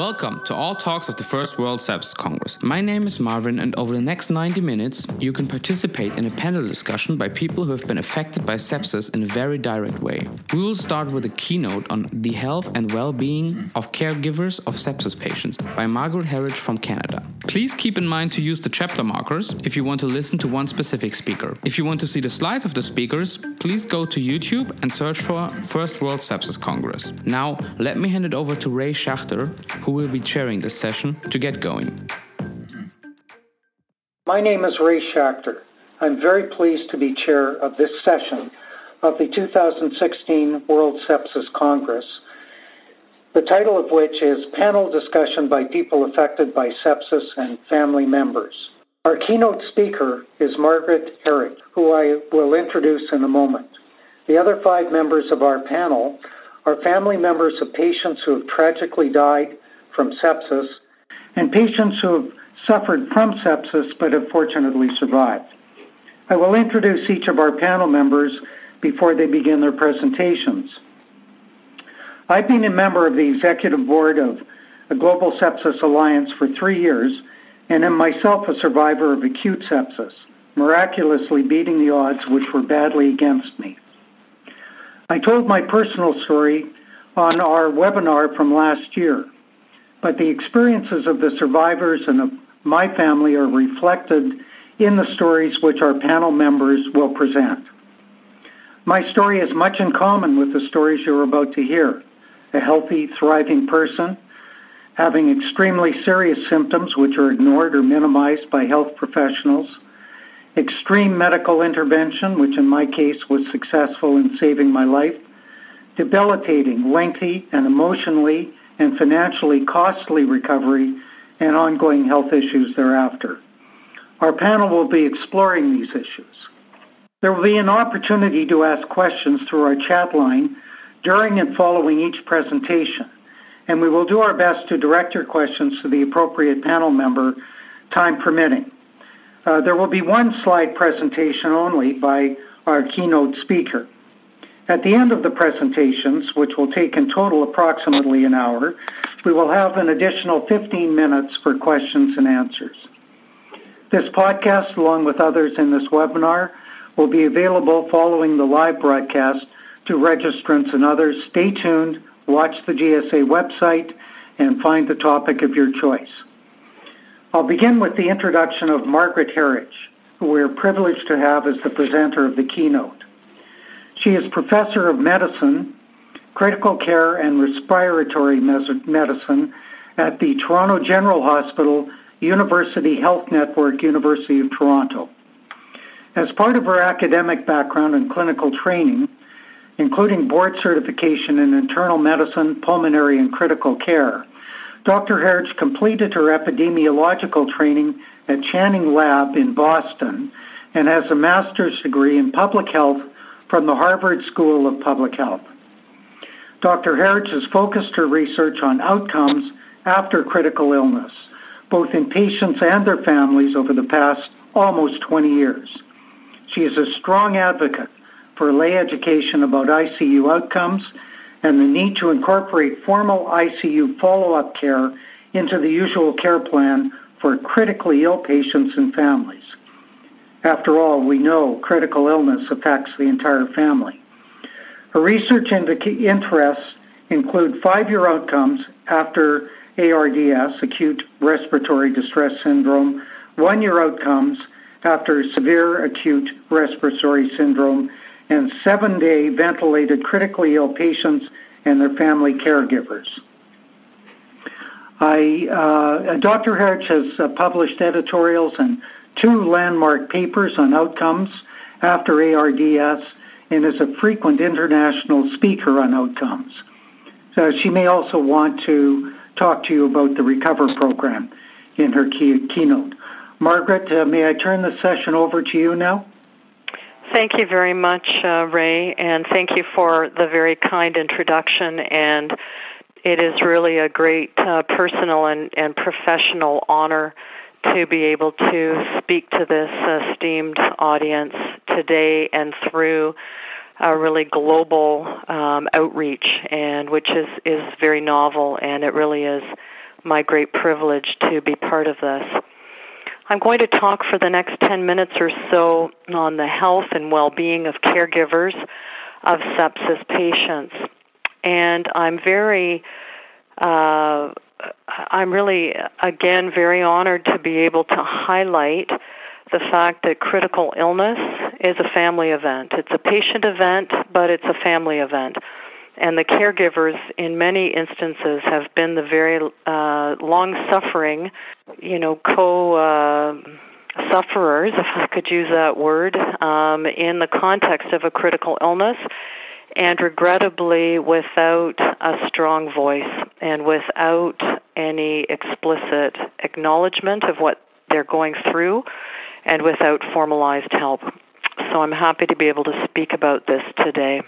Welcome to all talks of the First World Sepsis Congress. My name is Marvin, and over the next 90 minutes, you can participate in a panel discussion by people who have been affected by sepsis in a very direct way. We will start with a keynote on the health and well being of caregivers of sepsis patients by Margaret Herridge from Canada. Please keep in mind to use the chapter markers if you want to listen to one specific speaker. If you want to see the slides of the speakers, please go to YouTube and search for First World Sepsis Congress. Now, let me hand it over to Ray Schachter, who who will be chairing this session to get going. My name is Ray Schachter. I'm very pleased to be chair of this session of the 2016 World Sepsis Congress, the title of which is Panel Discussion by People Affected by Sepsis and Family Members. Our keynote speaker is Margaret Herridge, who I will introduce in a moment. The other five members of our panel are family members of patients who have tragically died from sepsis, and patients who have suffered from sepsis but have fortunately survived. I will introduce each of our panel members before they begin their presentations. I've been a member of the executive board of the Global Sepsis Alliance for three years and am myself a survivor of acute sepsis, miraculously beating the odds which were badly against me. I told my personal story on our webinar from last year but the experiences of the survivors and of my family are reflected in the stories which our panel members will present. My story has much in common with the stories you're about to hear. A healthy, thriving person having extremely serious symptoms which are ignored or minimized by health professionals, extreme medical intervention, which in my case was successful in saving my life, debilitating, lengthy, and emotionally and financially costly recovery and ongoing health issues thereafter. Our panel will be exploring these issues. There will be an opportunity to ask questions through our chat line during and following each presentation, and we will do our best to direct your questions to the appropriate panel member, time permitting. Uh, there will be one slide presentation only by our keynote speaker. At the end of the presentations, which will take in total approximately an hour, we will have an additional 15 minutes for questions and answers. This podcast, along with others in this webinar, will be available following the live broadcast to registrants and others. Stay tuned, watch the GSA website, and find the topic of your choice. I'll begin with the introduction of Margaret Herridge, who we are privileged to have as the presenter of the keynote. She is professor of medicine, critical care, and respiratory medicine at the Toronto General Hospital University Health Network, University of Toronto. As part of her academic background and clinical training, including board certification in internal medicine, pulmonary, and critical care, Dr. Herridge completed her epidemiological training at Channing Lab in Boston and has a master's degree in public health from the Harvard School of Public Health. Dr. Herridge has focused her research on outcomes after critical illness, both in patients and their families over the past almost 20 years. She is a strong advocate for lay education about ICU outcomes and the need to incorporate formal ICU follow up care into the usual care plan for critically ill patients and families. After all, we know critical illness affects the entire family. Her research interests include five year outcomes after ARDS, acute respiratory distress syndrome, one year outcomes after severe acute respiratory syndrome, and seven day ventilated critically ill patients and their family caregivers. I, uh, Dr. Herridge has uh, published editorials and two landmark papers on outcomes after ARDS and is a frequent international speaker on outcomes. So she may also want to talk to you about the Recover program in her key, keynote. Margaret, uh, may I turn the session over to you now? Thank you very much, uh, Ray, and thank you for the very kind introduction. And it is really a great uh, personal and, and professional honor to be able to speak to this esteemed audience today and through a really global um, outreach, and which is is very novel, and it really is my great privilege to be part of this. I'm going to talk for the next 10 minutes or so on the health and well being of caregivers of sepsis patients. And I'm very, uh, I'm really, again, very honored to be able to highlight the fact that critical illness is a family event. It's a patient event, but it's a family event. And the caregivers, in many instances, have been the very uh, long suffering, you know, co uh, sufferers, if I could use that word, um, in the context of a critical illness and regrettably without a strong voice and without any explicit acknowledgement of what they're going through and without formalized help. So I'm happy to be able to speak about this today.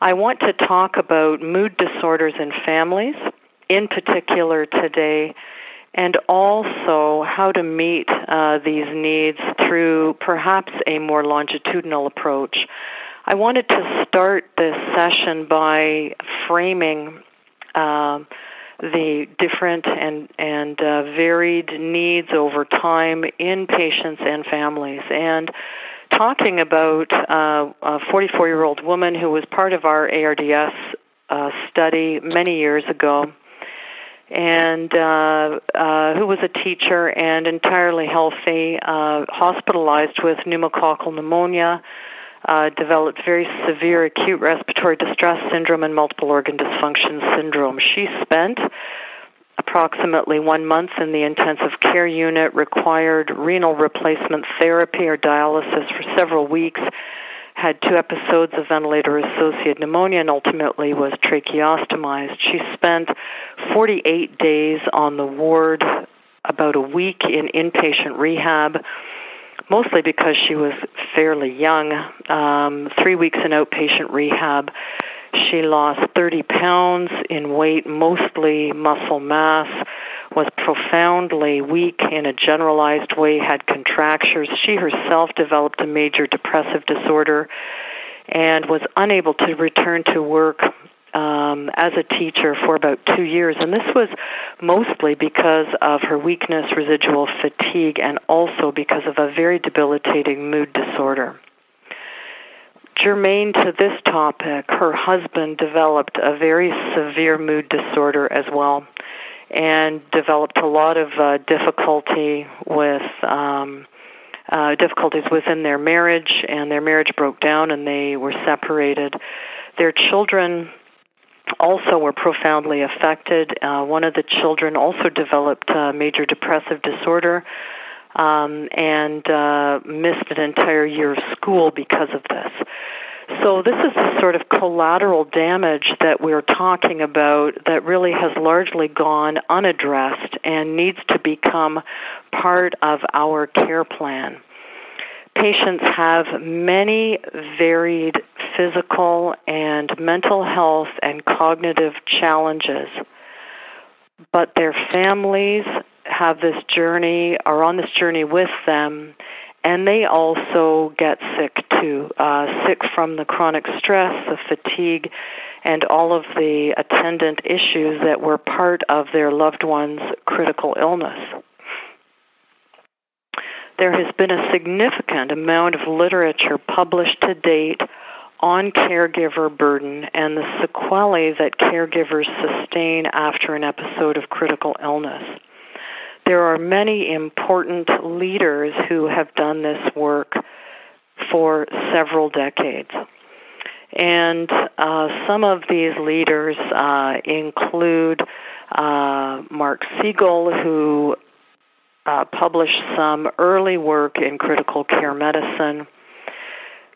I want to talk about mood disorders in families, in particular today, and also how to meet uh, these needs through perhaps a more longitudinal approach. I wanted to start this session by framing uh, the different and and uh, varied needs over time in patients and families, and talking about uh, a 44 year old woman who was part of our ARDS uh, study many years ago. And uh, uh, who was a teacher and entirely healthy, uh, hospitalized with pneumococcal pneumonia, uh, developed very severe acute respiratory distress syndrome and multiple organ dysfunction syndrome. She spent approximately one month in the intensive care unit, required renal replacement therapy or dialysis for several weeks, had two episodes of ventilator associated pneumonia, and ultimately was tracheostomized. She spent 48 days on the ward, about a week in inpatient rehab mostly because she was fairly young. Um, three weeks in outpatient rehab. She lost 30 pounds in weight, mostly muscle mass, was profoundly weak in a generalized way, had contractures. She herself developed a major depressive disorder and was unable to return to work um, as a teacher for about two years, and this was mostly because of her weakness, residual fatigue, and also because of a very debilitating mood disorder. Germane to this topic, her husband developed a very severe mood disorder as well, and developed a lot of uh, difficulty with. Um, uh, difficulties within their marriage, and their marriage broke down, and they were separated. Their children also were profoundly affected. Uh, one of the children also developed uh, major depressive disorder um, and uh, missed an entire year of school because of this. So this is the sort of collateral damage that we're talking about that really has largely gone unaddressed and needs to become part of our care plan patients have many varied physical and mental health and cognitive challenges, but their families have this journey, are on this journey with them, and they also get sick too. Uh, sick from the chronic stress, the fatigue, and all of the attendant issues that were part of their loved one's critical illness there has been a significant amount of literature published to date on caregiver burden and the sequelae that caregivers sustain after an episode of critical illness. There are many important leaders who have done this work for several decades. And uh, some of these leaders uh, include uh, Mark Siegel, who uh, published some early work in critical care medicine.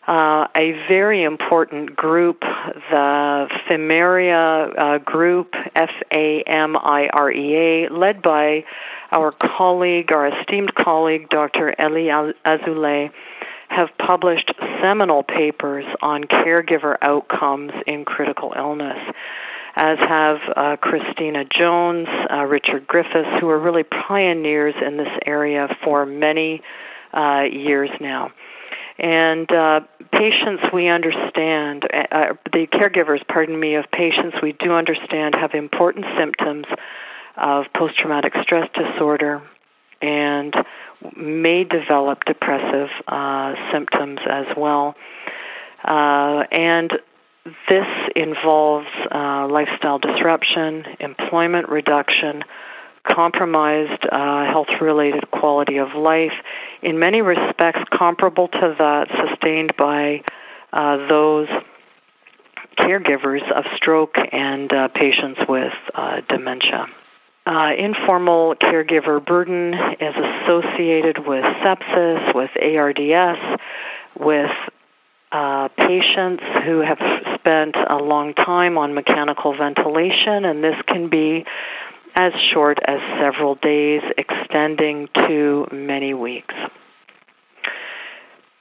Uh, a very important group, the Famirea uh, group, F A M I R E A, led by our colleague, our esteemed colleague, Dr. Elie Azoulay, have published seminal papers on caregiver outcomes in critical illness as have uh, Christina Jones, uh, Richard Griffiths, who are really pioneers in this area for many uh, years now. And uh, patients, we understand, uh, uh, the caregivers, pardon me, of patients we do understand have important symptoms of post traumatic stress disorder and may develop depressive uh, symptoms as well. Uh, and this involves uh, lifestyle disruption, employment reduction, compromised uh, health related quality of life, in many respects comparable to that sustained by uh, those caregivers of stroke and uh, patients with uh, dementia. Uh, informal caregiver burden is associated with sepsis, with ARDS, with uh, patients who have spent a long time on mechanical ventilation, and this can be as short as several days, extending to many weeks.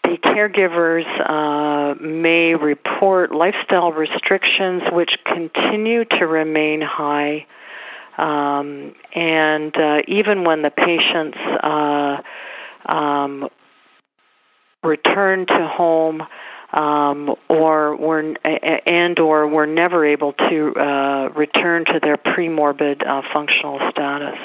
The caregivers uh, may report lifestyle restrictions which continue to remain high, um, and uh, even when the patients uh, um, return to home, um, or were and or were never able to uh, return to their premorbid uh, functional status.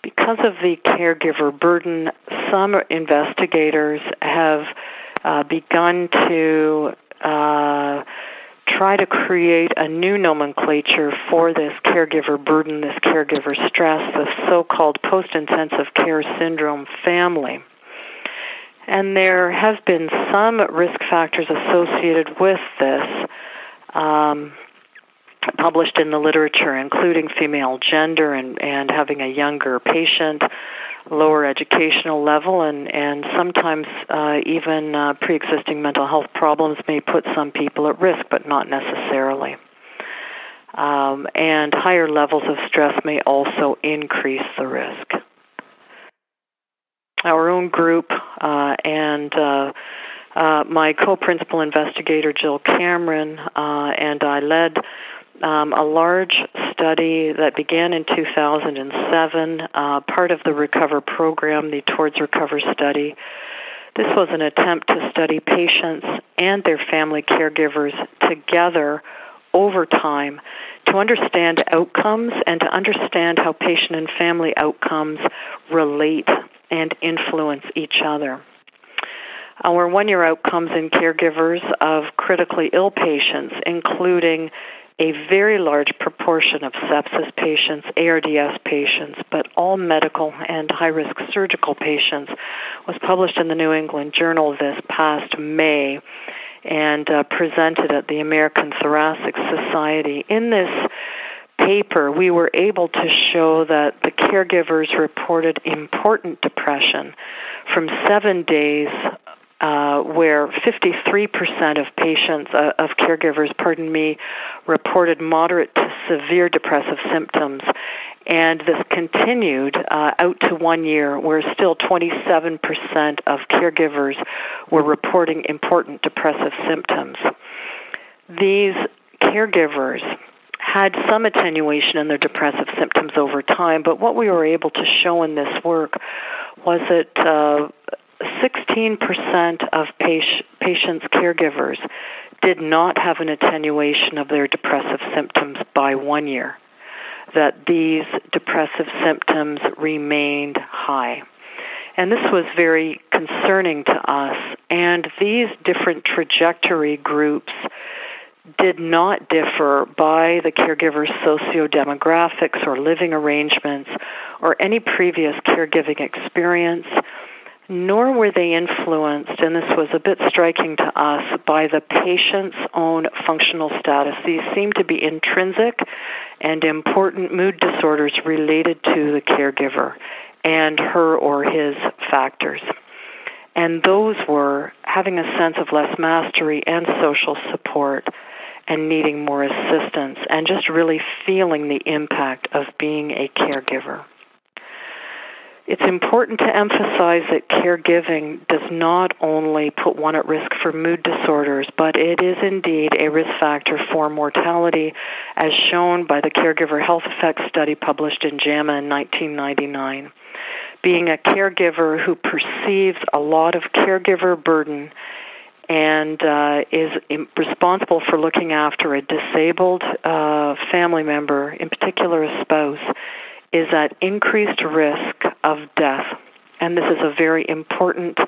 Because of the caregiver burden, some investigators have uh, begun to uh, try to create a new nomenclature for this caregiver burden, this caregiver stress, the so-called post-intensive care syndrome family. And there have been some risk factors associated with this um, published in the literature, including female gender and, and having a younger patient, lower educational level, and, and sometimes uh, even uh, pre existing mental health problems may put some people at risk, but not necessarily. Um, and higher levels of stress may also increase the risk our own group uh, and uh, uh, my co-principal investigator Jill Cameron uh, and I led um, a large study that began in 2007, uh, part of the Recover program, the Towards Recover study. This was an attempt to study patients and their family caregivers together over time to understand outcomes and to understand how patient and family outcomes relate and influence each other. Our one year outcomes in caregivers of critically ill patients, including a very large proportion of sepsis patients, ARDS patients, but all medical and high risk surgical patients, was published in the New England Journal this past May and uh, presented at the American Thoracic Society. In this paper, we were able to show that the caregivers reported important depression from seven days uh, where 53% of patients, uh, of caregivers, pardon me, reported moderate to severe depressive symptoms. And this continued uh, out to one year, where still 27% of caregivers were reporting important depressive symptoms. These caregivers had some attenuation in their depressive symptoms over time, but what we were able to show in this work was that uh, 16% of patients' caregivers did not have an attenuation of their depressive symptoms by one year, that these depressive symptoms remained high. And this was very concerning to us. And these different trajectory groups did not differ by the caregiver's socio-demographics or living arrangements or any previous caregiving experience, nor were they influenced, and this was a bit striking to us, by the patient's own functional status. These seem to be intrinsic and important mood disorders related to the caregiver and her or his factors. And those were having a sense of less mastery and social support and needing more assistance and just really feeling the impact of being a caregiver. It's important to emphasize that caregiving does not only put one at risk for mood disorders, but it is indeed a risk factor for mortality, as shown by the Caregiver Health Effects study published in JAMA in 1999. Being a caregiver who perceives a lot of caregiver burden and uh, is responsible for looking after a disabled uh, family member, in particular a spouse, is at increased risk of death. And this is a very important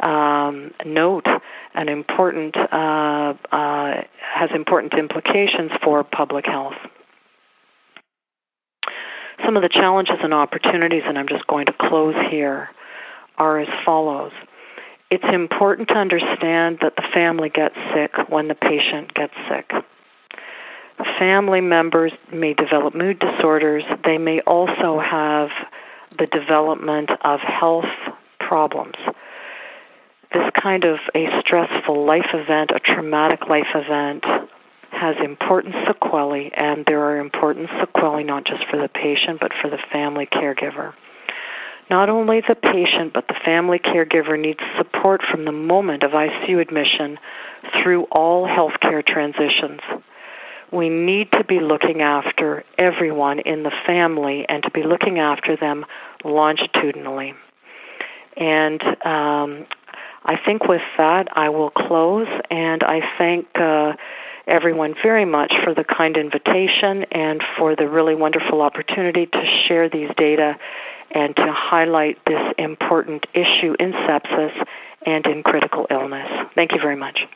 um, note and important uh, uh, has important implications for public health. Some of the challenges and opportunities, and I'm just going to close here, are as follows. It's important to understand that the family gets sick when the patient gets sick. Family members may develop mood disorders. They may also have the development of health problems. This kind of a stressful life event, a traumatic life event, has important sequelae, and there are important sequelae not just for the patient but for the family caregiver. Not only the patient but the family caregiver needs support from the moment of ICU admission through all healthcare transitions. We need to be looking after everyone in the family and to be looking after them longitudinally. And um, I think with that, I will close, and I thank uh, everyone very much for the kind invitation and for the really wonderful opportunity to share these data and to highlight this important issue in sepsis and in critical illness. Thank you very much.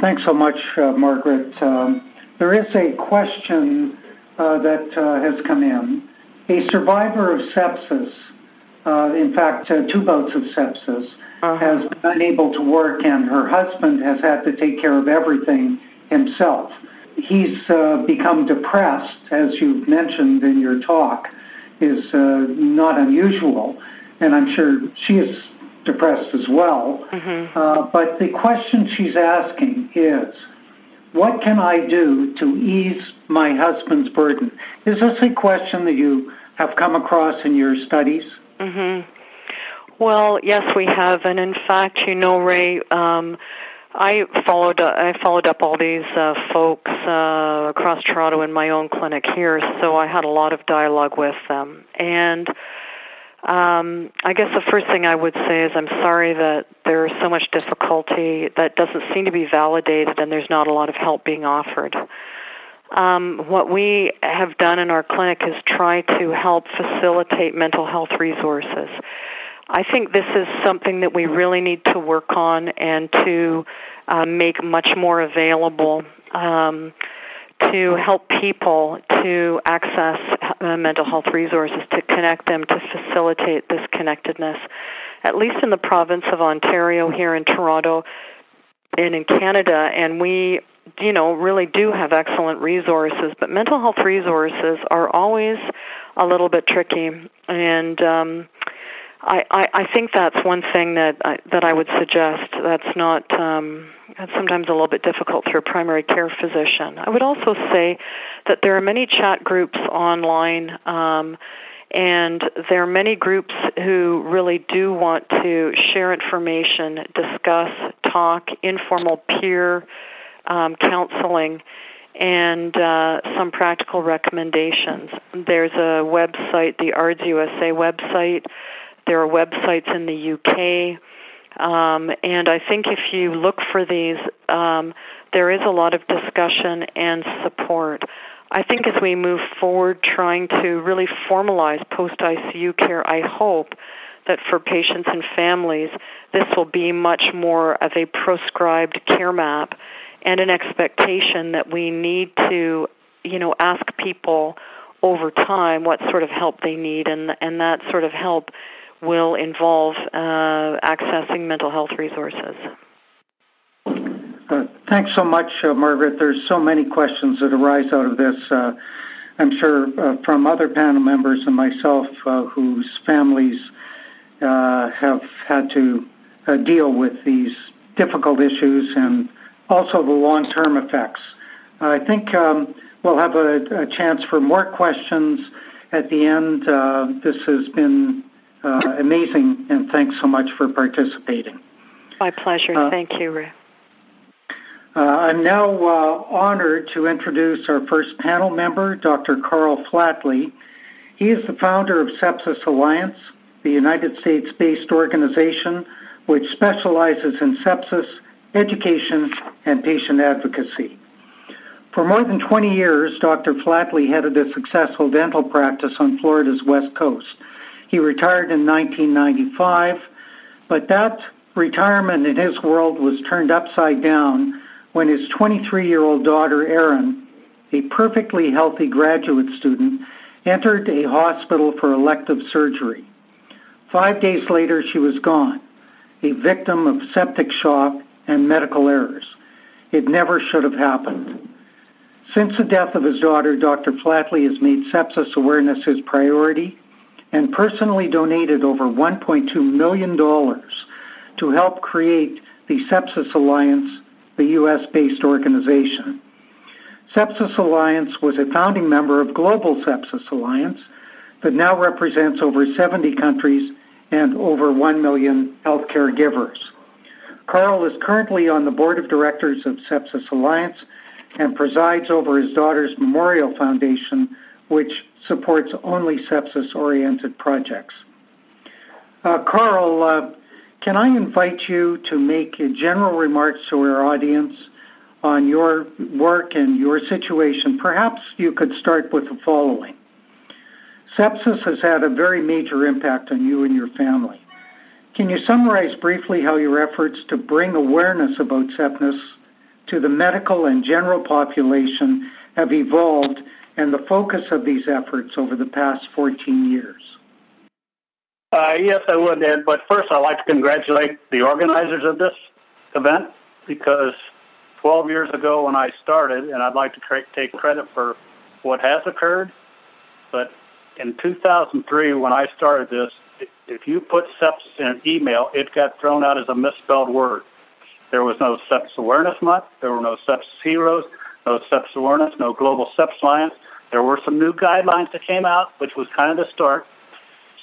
Thanks so much, uh, Margaret. Um, there is a question uh, that uh, has come in. A survivor of sepsis, uh, in fact, uh, two bouts of sepsis, uh-huh. has been unable to work, and her husband has had to take care of everything himself. He's uh, become depressed, as you've mentioned in your talk, is uh, not unusual, and I'm sure she is depressed as well. Mm-hmm. Uh, but the question she's asking is, what can I do to ease my husband's burden? Is this a question that you have come across in your studies? Mm-hmm. Well, yes, we have, and in fact, you know, Ray, um, I followed uh, I followed up all these uh, folks uh, across Toronto in my own clinic here, so I had a lot of dialogue with them. And um, I guess the first thing I would say is I'm sorry that there is so much difficulty that doesn't seem to be validated, and there's not a lot of help being offered. Um, what we have done in our clinic is try to help facilitate mental health resources. I think this is something that we really need to work on and to uh, make much more available um, to help people to access uh, mental health resources, to connect them, to facilitate this connectedness. At least in the province of Ontario, here in Toronto, and in Canada, and we you know really do have excellent resources but mental health resources are always a little bit tricky and um I, I, I think that's one thing that I, that I would suggest. That's not um, that's sometimes a little bit difficult through a primary care physician. I would also say that there are many chat groups online, um, and there are many groups who really do want to share information, discuss, talk, informal peer um, counseling and uh, some practical recommendations. There's a website, the ARDS USA website, there are websites in the UK. Um, and I think if you look for these, um, there is a lot of discussion and support. I think as we move forward trying to really formalize post ICU care, I hope that for patients and families, this will be much more of a proscribed care map and an expectation that we need to, you know, ask people over time what sort of help they need and and that sort of help will involve uh, accessing mental health resources. Uh, thanks so much, uh, Margaret. There's so many questions that arise out of this. Uh, I'm sure uh, from other panel members and myself uh, whose families have had to deal with these difficult issues and also the long-term effects. I think um, we'll have a, a, chance for more questions at the end. this has been amazing, and thanks so much for participating. My pleasure. Uh, Thank you, Ray. Uh, I'm now uh, honored to introduce our first panel member, Dr. Carl Flatley. He is the founder of Sepsis Alliance, the United States based organization which specializes in sepsis, education, and patient advocacy. For more than 20 years, Dr. Flatley headed a successful dental practice on Florida's west coast. He retired in 1995, but that retirement in his world was turned upside down when his 23 year old daughter, Erin, a perfectly healthy graduate student, entered a hospital for elective surgery. Five days later, she was gone, a victim of septic shock and medical errors. It never should have happened. Since the death of his daughter, Dr. Flatley has made sepsis awareness his priority and personally donated over $1.2 million to help create the Sepsis Alliance, the U.S. based organization. Sepsis Alliance was a founding member of Global Sepsis Alliance that now represents over 70 countries and over 1 million healthcare givers. Carl is currently on the board of directors of Sepsis Alliance and presides over his daughter's Memorial Foundation, which supports only sepsis oriented projects. Uh, Carl, uh, can I invite you to make general remarks to our audience on your work and your situation? Perhaps you could start with the following. Sepsis has had a very major impact on you and your family. Can you summarize briefly how your efforts to bring awareness about sepsis to the medical and general population have evolved and the focus of these efforts over the past 14 years? Uh, yes, I would, Ed. But first, I'd like to congratulate the organizers of this event because 12 years ago when I started, and I'd like to take credit for what has occurred, but in 2003 when I started this, if you put sepsis in an email, it got thrown out as a misspelled word. There was no sepsis awareness month. There were no sepsis heroes, no sepsis awareness, no global sepsis alliance. There were some new guidelines that came out, which was kind of the start.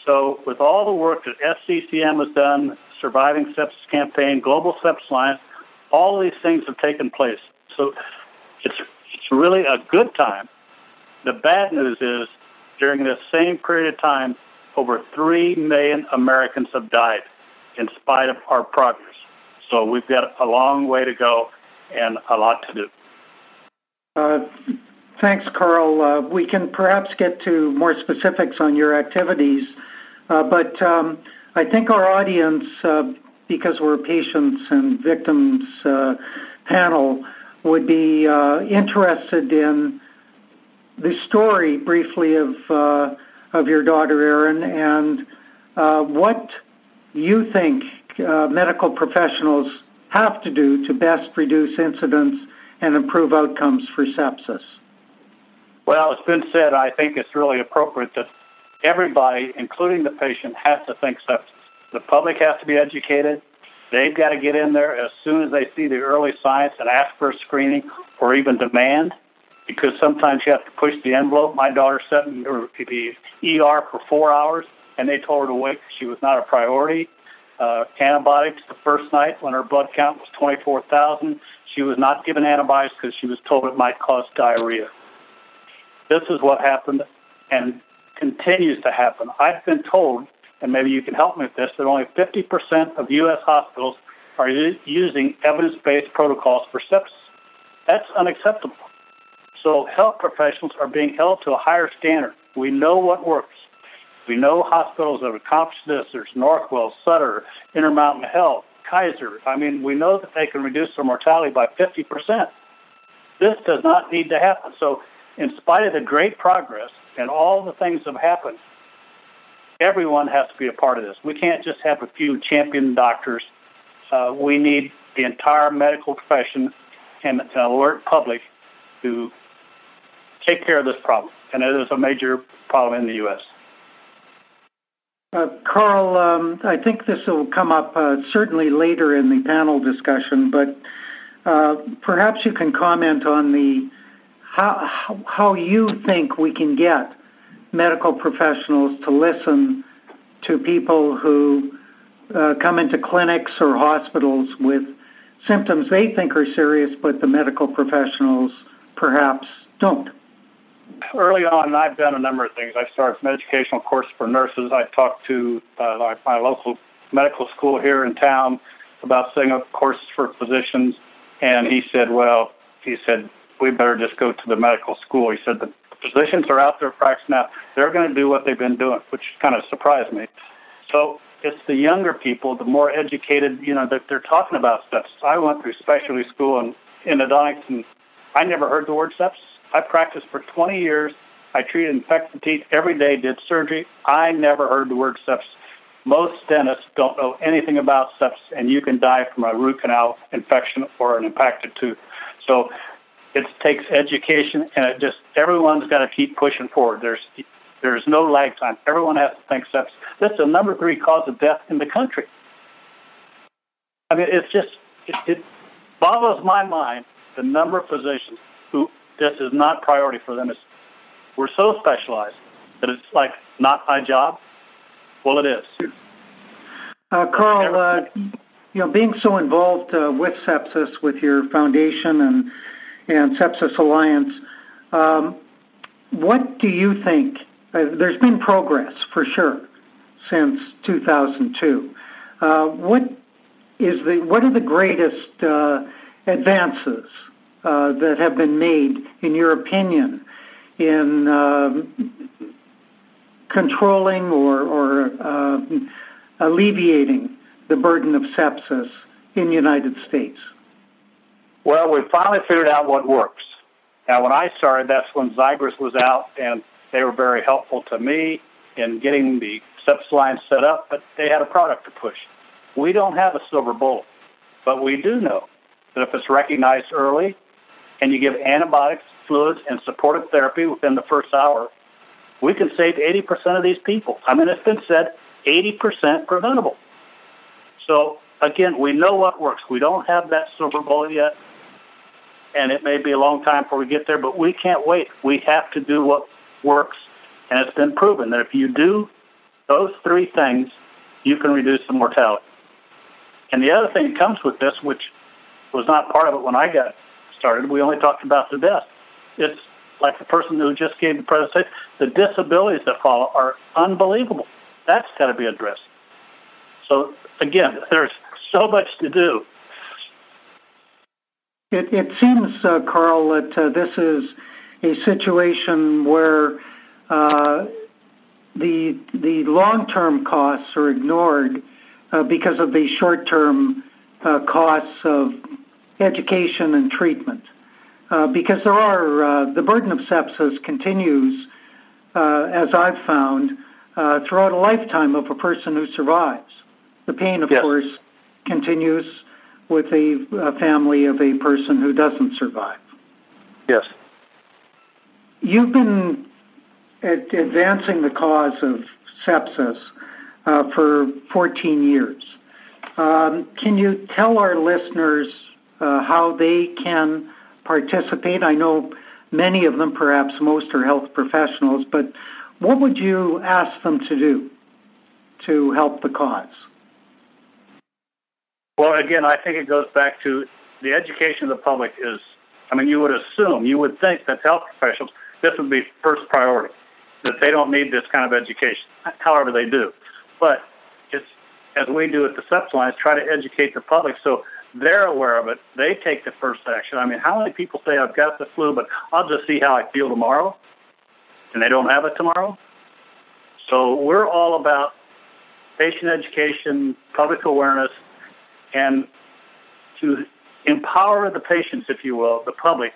So with all the work that SCCM has done, Surviving Sepsis Campaign, Global Sepsis Alliance, all these things have taken place. So it's it's really a good time. The bad news is during this same period of time, over 3 million Americans have died in spite of our progress. So we've got a long way to go and a lot to do. Uh, thanks, Carl. Uh, we can perhaps get to more specifics on your activities, uh, but um, I think our audience, because we're patients and victims panel, would be interested in the story briefly of of your daughter, Erin, and what you think medical professionals have to do to best reduce incidence and improve outcomes for sepsis? Well, it's been said, I think it's really appropriate that everybody, including the patient, has to think sepsis. The public has to be educated. They've got to get in there as soon as they see the early signs and ask for screening or even demand because sometimes you have to push the envelope. My daughter sat in the ER for four hours and they told her to wait. She was not a priority uh, antibiotics the first night when her blood count was 24,000. She was not given antibiotics because she was told it might cause diarrhea. This is what happened and continues to happen. I've been told, and maybe you can help me with this, that only 50% of U.S. hospitals are using evidence-based protocols for sepsis. That's unacceptable. So health professionals are being held to a higher standard. We know what works. We know hospitals that have accomplished this. There's Northwell, Sutter, Intermountain Health, Kaiser. I mean, we know that they can reduce their mortality by 50%. This does not need to happen. So, in spite of the great progress and all the things that have happened, everyone has to be a part of this. We can't just have a few champion doctors. Uh, we need the entire medical profession and an alert public to take care of this problem. And it is a major problem in the U.S. Uh, Carl, um, I think this will come up uh, certainly later in the panel discussion, but uh, perhaps you can comment on the how, how you think we can get medical professionals to listen to people who uh, come into clinics or hospitals with symptoms they think are serious, but the medical professionals perhaps don't early on, I've done a number of things. I started some educational courses for nurses. I talked to uh, my local medical school here in town about setting up courses for physicians, and he said, "Well, he said we better just go to the medical school." He said the physicians are out there practicing now; they're going to do what they've been doing, which kind of surprised me. So it's the younger people, the more educated, you know, that they're talking about sepsis. I went through specialty school in endodontics, and I never heard the word sepsis. I practiced for 20 years. I treated infected teeth every day, did surgery. I never heard the word sepsis. Most dentists don't know anything about sepsis, and you can die from a root canal infection or an impacted tooth. So it takes education, and it just everyone's got to keep pushing forward. There's there's no lag time. Everyone has to think sepsis. That's the number three cause of death in the country. I mean, it's just, it, it boggles my mind the number of physicians who this is not priority for them. It's, we're so specialized that it's like not my job. Well, it is. Uh, Carl, uh, you know, being so involved uh, with sepsis, with your foundation and and Sepsis Alliance, um, what do you think uh, there's been progress for sure since 2002. Uh, what is the what are the greatest uh, advances uh, that have been made, in your opinion, in um, controlling or, or uh, alleviating the burden of sepsis in the United States? Well, we finally figured out what works. Now, when I started, that's when Xigris was out, and they were very helpful to me in getting the sepsis line set up, but they had a product to push. We don't have a silver bullet, but we do know that if it's recognized early and you give antibiotics, fluids, and supportive therapy within the first hour, we can save 80% of these people. I mean, it's been said 80% preventable. So, again, we know what works. We don't have that silver bullet yet, and it may be a long time before we get there, but we can't wait. We have to do what works, and it's been proven that if you do those three things, you can reduce the mortality. And the other thing that comes with this, which was not part of it when I got started, we only talked about the death. It's like the person who just gave the presentation, the disabilities that follow are unbelievable. That's got to be addressed. So again, there's so much to do. It, it seems, uh, Carl, that uh, this is a situation where uh, the the long term costs are ignored uh, because of the short term uh, costs of education and treatment. Uh, because there are uh, the burden of sepsis continues, uh, as I've found, throughout a lifetime of a person who survives. The pain, of yes. course, continues with a, a family of a person who doesn't survive. Yes. You've been advancing the cause of sepsis uh, for 14 years. Um, can you tell our listeners uh, how they can participate? I know many of them, perhaps most, are health professionals, but what would you ask them to do to help the cause? Well, again, I think it goes back to the education of the public is, I mean, you would assume, you would think that health professionals this would be first priority, that they don't need this kind of education. However, they do. But as we do at the Sepsis Alliance, try to educate the public so they're aware of it. They take the first action. I mean, how many people say, I've got the flu, but I'll just see how I feel tomorrow, and they don't have it tomorrow? So we're all about patient education, public awareness, and to empower the patients, if you will, the public,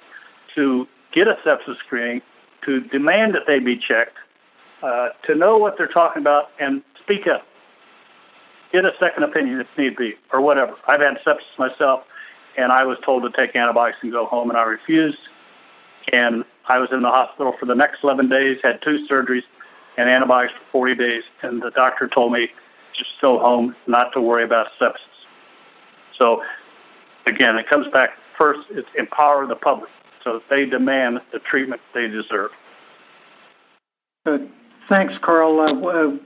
to get a sepsis screening, to demand that they be checked, uh, to know what they're talking about, and speak up. Get a second opinion if need be, or whatever. I've had sepsis myself, and I was told to take antibiotics and go home, and I refused. And I was in the hospital for the next 11 days, had two surgeries, and antibiotics for 40 days. And the doctor told me just go home, not to worry about sepsis. So, again, it comes back first, it's empower the public so they demand the treatment they deserve. Uh, thanks, Carl. Uh, uh,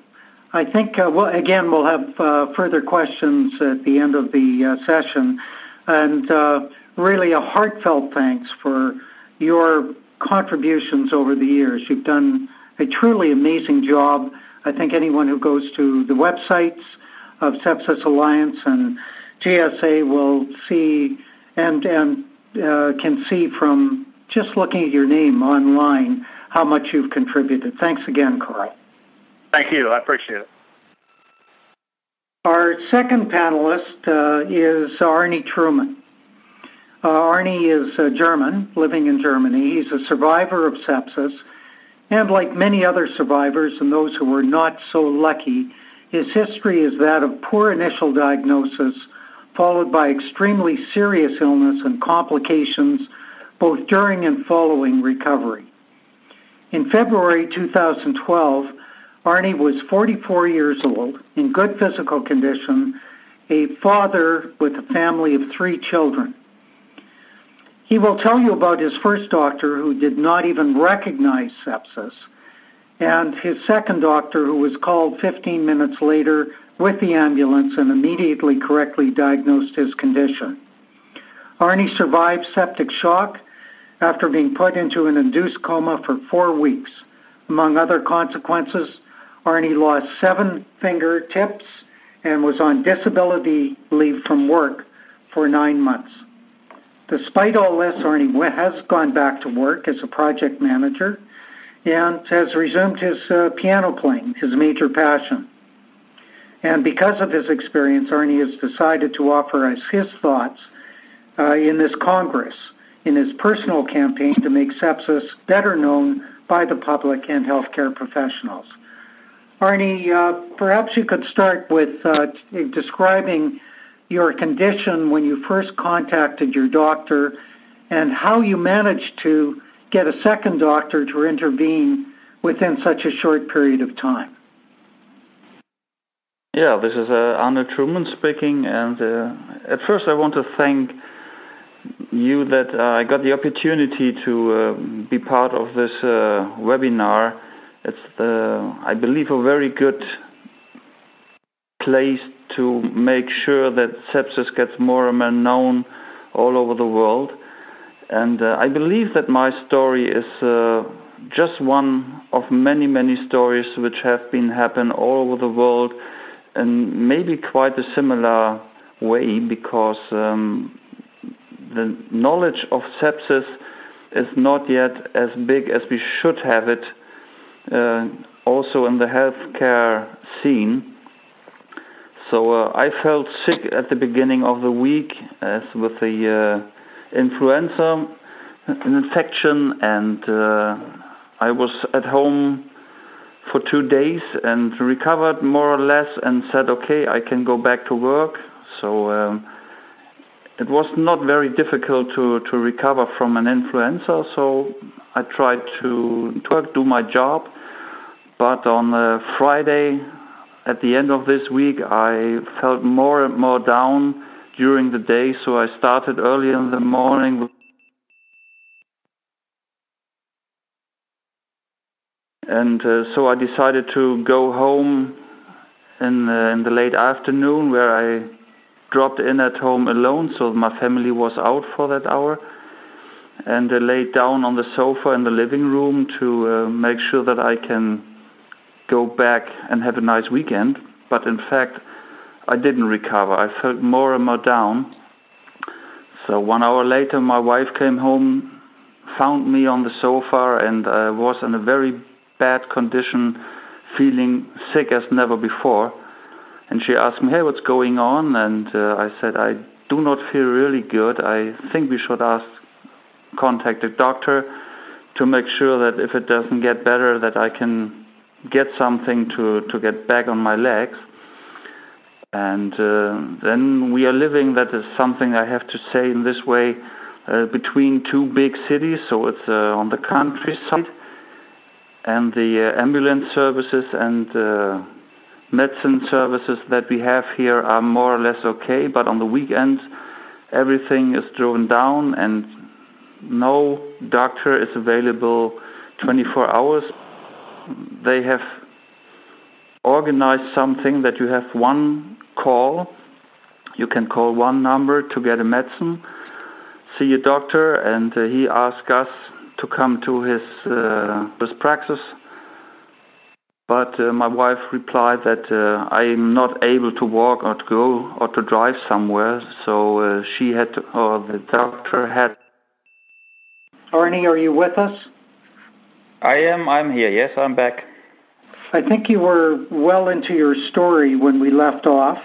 I think, uh, well, again, we'll have uh, further questions at the end of the uh, session. And really a heartfelt thanks for your contributions over the years. You've done a truly amazing job. I think anyone who goes to the websites of Sepsis Alliance, and GSA will see and and uh, can see from just looking at your name online how much you've contributed. Thanks again, Carl. Thank you. I appreciate it. Our second panelist uh, is Arnie Truman. Uh, Arnie is uh, German, living in Germany. He's a survivor of sepsis, and like many other survivors and those who were not so lucky, his history is that of poor initial diagnosis, followed by extremely serious illness and complications both during and following recovery. In February 2012, Arnie was 44 years old, in good physical condition, a father with a family of three children. He will tell you about his first doctor who did not even recognize sepsis, and his second doctor who was called 15 minutes later with the ambulance and immediately correctly diagnosed his condition. Arnie survived septic shock after being put into an induced coma for four weeks. Among other consequences, Arnie lost seven fingertips and was on disability leave from work for nine months. Despite all this, Arnie has gone back to work as a project manager and has resumed his uh, piano playing, his major passion. And because of his experience, Arnie has decided to offer us his thoughts uh, in this Congress in his personal campaign to make sepsis better known by the public and healthcare professionals. Arnie, uh, perhaps you could start with uh, describing your condition when you first contacted your doctor and how you managed to get a second doctor to intervene within such a short period of time. Yeah, this is uh, Arne Truman speaking, and uh, at first I want to thank you that uh, I got the opportunity to uh, be part of this uh, webinar. It's the, I believe, a very good place to make sure that sepsis gets more and more known all over the world. And uh, I believe that my story is uh, just one of many, many stories which have been happen all over the world, and maybe quite a similar way because um, the knowledge of sepsis is not yet as big as we should have it, also in the healthcare scene. So uh, I felt sick at the beginning of the week, as with the uh, influenza infection, and uh, I was at home for two days and recovered more or less, and said, "Okay, I can go back to work." So. Um, it was not very difficult to, to recover from an influenza, so I tried to, to do my job. But on uh, Friday, at the end of this week, I felt more and more down during the day, so I started early in the morning. And uh, so I decided to go home in, uh, in the late afternoon, where I dropped in at home alone, so my family was out for that hour. And I laid down on the sofa in the living room to uh, make sure that I can go back and have a nice weekend. But in fact, I didn't recover. I felt more and more down. So one hour later, my wife came home, found me on the sofa, and I was in a very bad condition, feeling sick as never before. And she asked me, hey, what's going on? And uh, I said, I do not feel really good. I think we should ask, contact a doctor to make sure that if it doesn't get better, that I can get something to, to get back on my legs. And uh, then we are living, that is something I have to say in this way, uh, between two big cities. So it's uh, on the countryside, and the uh, ambulance services and uh, medicine services that we have here are more or less okay, but on the weekends everything is driven down and no doctor is available 24 hours. They have organized something that you have one call. You can call one number to get a medicine, see a doctor, and uh, he asks us to come to his, uh, his praxis but uh, my wife replied that uh, I'm not able to walk or to go or to drive somewhere, so uh, she had to, or the doctor had. Arnie, are you with us? I am. I'm here. Yes, I'm back. I think you were well into your story when we left off.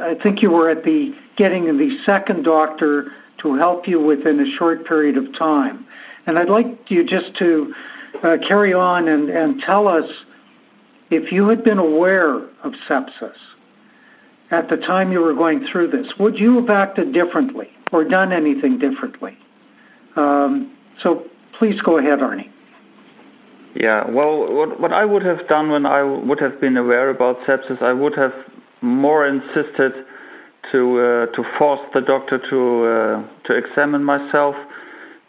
I think you were at the getting the second doctor to help you within a short period of time. And I'd like you just to uh, carry on and, and tell us if you had been aware of sepsis at the time you were going through this, would you have acted differently or done anything differently? Um, so please go ahead, Arnie. Yeah, well, what, what I would have done when I would have been aware about sepsis, I would have more insisted to uh, to force the doctor to uh, to examine myself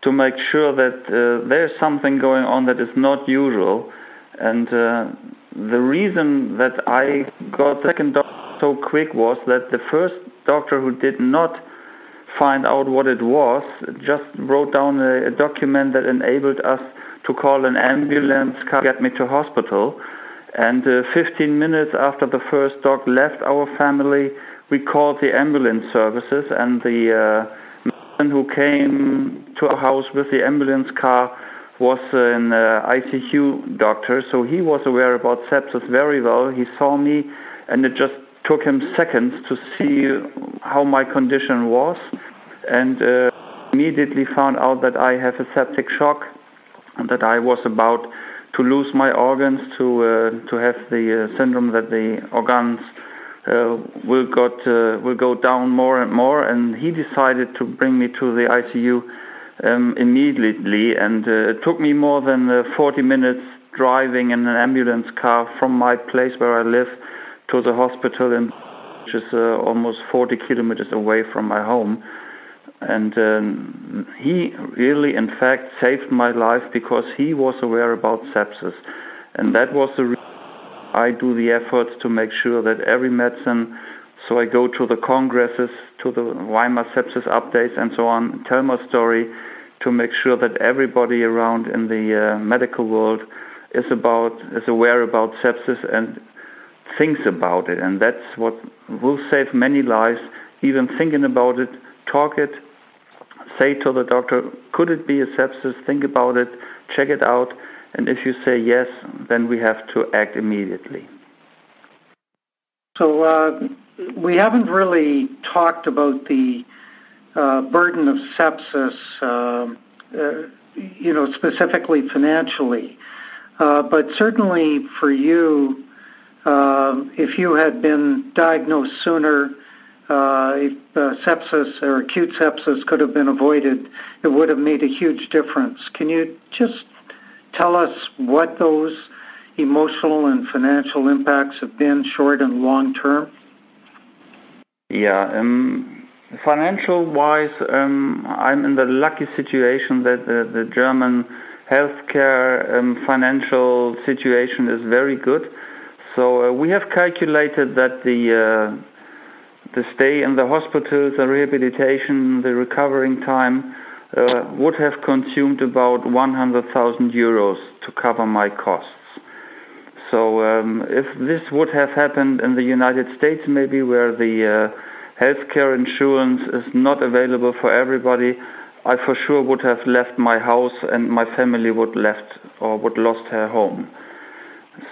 to make sure that uh, there's something going on that is not usual, and uh, the reason that I got the second doctor so quick was that the first doctor who did not find out what it was just wrote down a, a document that enabled us to call an ambulance car get me to hospital. And uh, 15 minutes after the first dog left our family, we called the ambulance services, and the uh, man who came to our house with the ambulance car was an uh, ICU doctor, so he was aware about sepsis very well. He saw me, and it just took him seconds to see how my condition was, and uh, immediately found out that I have a septic shock, and that I was about to lose my organs, to uh, to have the uh, syndrome that the organs uh, will got uh, will go down more and more. And he decided to bring me to the ICU um, immediately, and uh, it took me more than uh, 40 minutes driving in an ambulance car from my place where I live to the hospital, in, which is uh, almost 40 kilometers away from my home. And um, he really, in fact, saved my life because he was aware about sepsis, and that was the reason I do the efforts to make sure that every medicine so I go to the congresses, to the Weimar sepsis updates, and so on, tell my story to make sure that everybody around in the uh, medical world is about is aware about sepsis and thinks about it, and that's what will save many lives. Even thinking about it, talk it, say to the doctor, could it be a sepsis? Think about it, check it out, and if you say yes, then we have to act immediately. So uh, we haven't really talked about the uh, burden of sepsis, uh, uh you know, specifically financially. Uh, but certainly for you, uh, if you had been diagnosed sooner, if sepsis or acute sepsis could have been avoided, it would have made a huge difference. Can you just tell us what those emotional and financial impacts have been, short and long term? Yeah, um, financial wise, um, I'm in the lucky situation that the, German healthcare um, financial situation is very good. So uh, we have calculated that the uh, the stay in the hospitals, the rehabilitation, the recovering time uh, would have consumed about 100,000 euros to cover my costs. So um, if this would have happened in the United States, maybe where the healthcare insurance is not available for everybody, I for sure would have left my house and my family would left or would lost her home.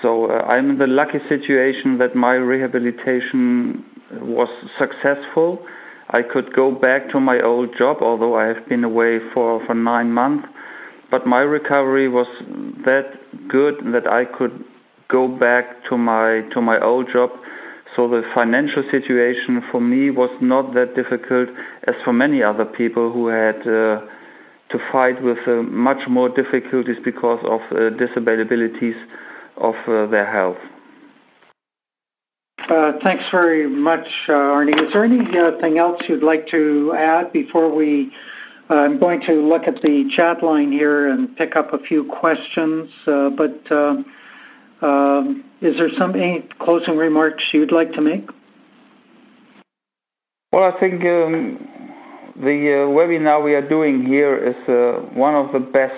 So uh, I'm in the lucky situation that my rehabilitation was successful. I could go back to my old job, although I have been away for, for nine months. But my recovery was that good that I could go back to my to my old job. So the financial situation for me was not that difficult as for many other people who had uh, to fight with uh, much more difficulties because of uh, disabilities of uh, their health. Uh, thanks very much, uh, Arnie. Is there anything else you'd like to add before we? I'm going to look at the chat line here and pick up a few questions, but um, is there some any closing remarks you'd like to make? Well, I think um, the uh, webinar we are doing here is uh, one of the best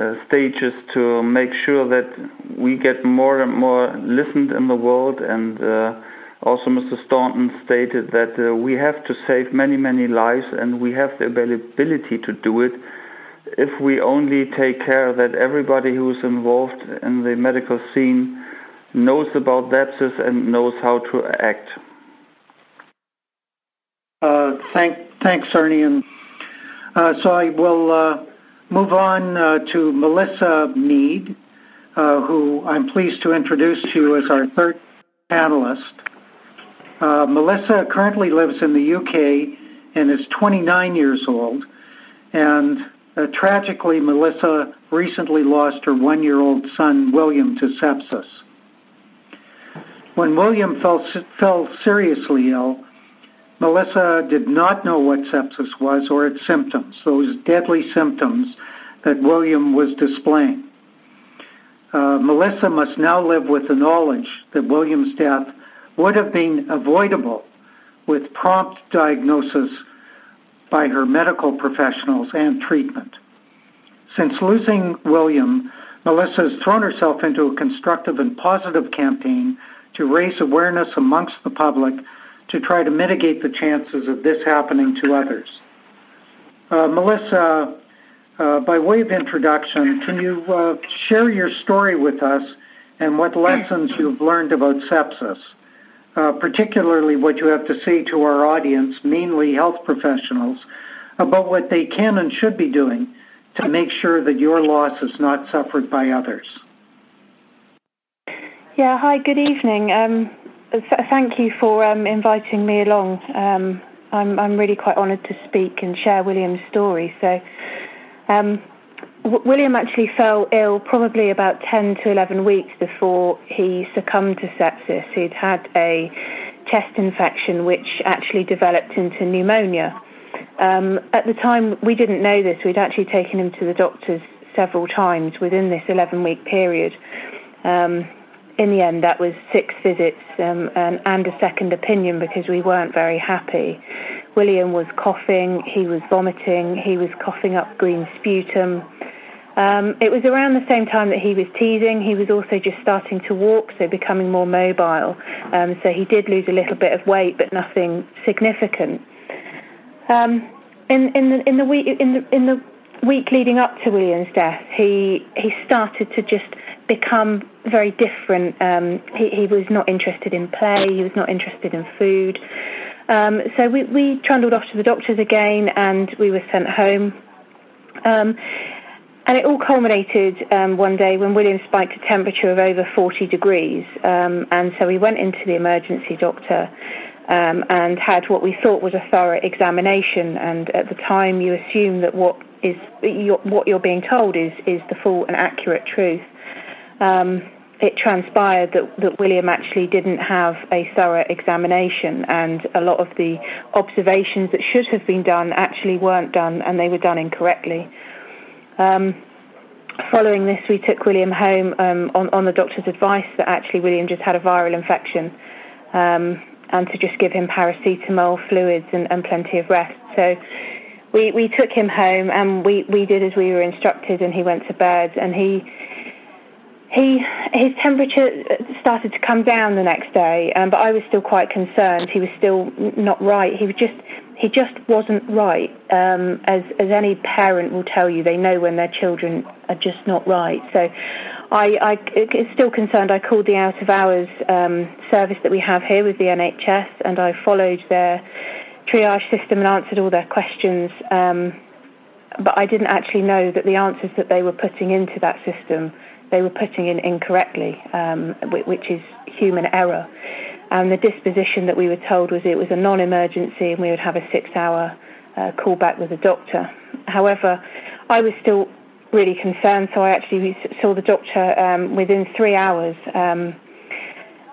uh, stages to make sure that we get more and more listened in the world. And uh, also, Mr. Staunton stated that uh, we have to save many, many lives, and we have the ability to do it if we only take care that everybody who is involved in the medical scene knows about sepsis and knows how to act. Uh, thank, thanks, Ernie. And, uh, so I will uh, move on uh, to Melissa Mead, uh, who I'm pleased to introduce to you as our third panelist. Uh, Melissa currently lives in the UK and is 29 years old. And tragically, Melissa recently lost her one year old son, William, to sepsis. When William fell, fell seriously ill, Melissa did not know what sepsis was or its symptoms, those deadly symptoms that William was displaying. Uh, Melissa must now live with the knowledge that William's death would have been avoidable with prompt diagnosis by her medical professionals and treatment. Since losing William, Melissa has thrown herself into a constructive and positive campaign to raise awareness amongst the public to try to mitigate the chances of this happening to others. Uh, Melissa, uh, by way of introduction, can you uh, share your story with us and what lessons you've learned about sepsis, uh, particularly what you have to say to our audience, mainly health professionals, about what they can and should be doing to make sure that your loss is not suffered by others? Yeah, hi, good evening. Um, th- thank you for um, inviting me along. Um, I'm, I'm really quite honoured to speak and share William's story. So, um, William actually fell ill probably about 10 to 11 weeks before he succumbed to sepsis. He'd had a chest infection which actually developed into pneumonia. Um, at the time, we didn't know this. We'd actually taken him to the doctors several times within this 11 week period. Um, in the end, that was six visits um, and, and a second opinion because we weren't very happy. William was coughing, he was vomiting, he was coughing up green sputum. Um, it was around the same time that he was teething. He was also just starting to walk, so becoming more mobile. Um, so he did lose a little bit of weight, but nothing significant. Um, in, in the in the week in the in the week leading up to William's death, he he started to just become very different. Um, he, he, was not interested in play. He was not interested in food. Um, so we, we trundled off to the doctors again, and we were sent home. Um, and it all culminated um, one day when William spiked a temperature of over 40 degrees. Um, and so we went into the emergency doctor. Um, and had what we thought was a thorough examination. And at the time, you assume that what is what you're being told is is the full and accurate truth um, it transpired that, that William actually didn't have a thorough examination, and a lot of the observations that should have been done actually weren't done, and they were done incorrectly. Um, following this, we took William home um, on, on, the doctor's advice that actually William just had a viral infection, um, and to just give him paracetamol, fluids, and, and plenty of rest. So we, we took him home, and we, we did as we were instructed, and he went to bed, and he he his temperature started to come down the next day, um, but I was still quite concerned. He was still not right. He was just he just wasn't right. Um, as as any parent will tell you, they know when their children are just not right. So, I, I still concerned. I called the out of hours um, service that we have here with the NHS, and I followed their triage system and answered all their questions. Um, but I didn't actually know that the answers that they were putting into that system they were putting in incorrectly, um, which is human error. And the disposition that we were told was it was a non emergency and we would have a six hour uh, call back with the doctor. However, I was still really concerned, so I actually saw the doctor um, within three hours. Um,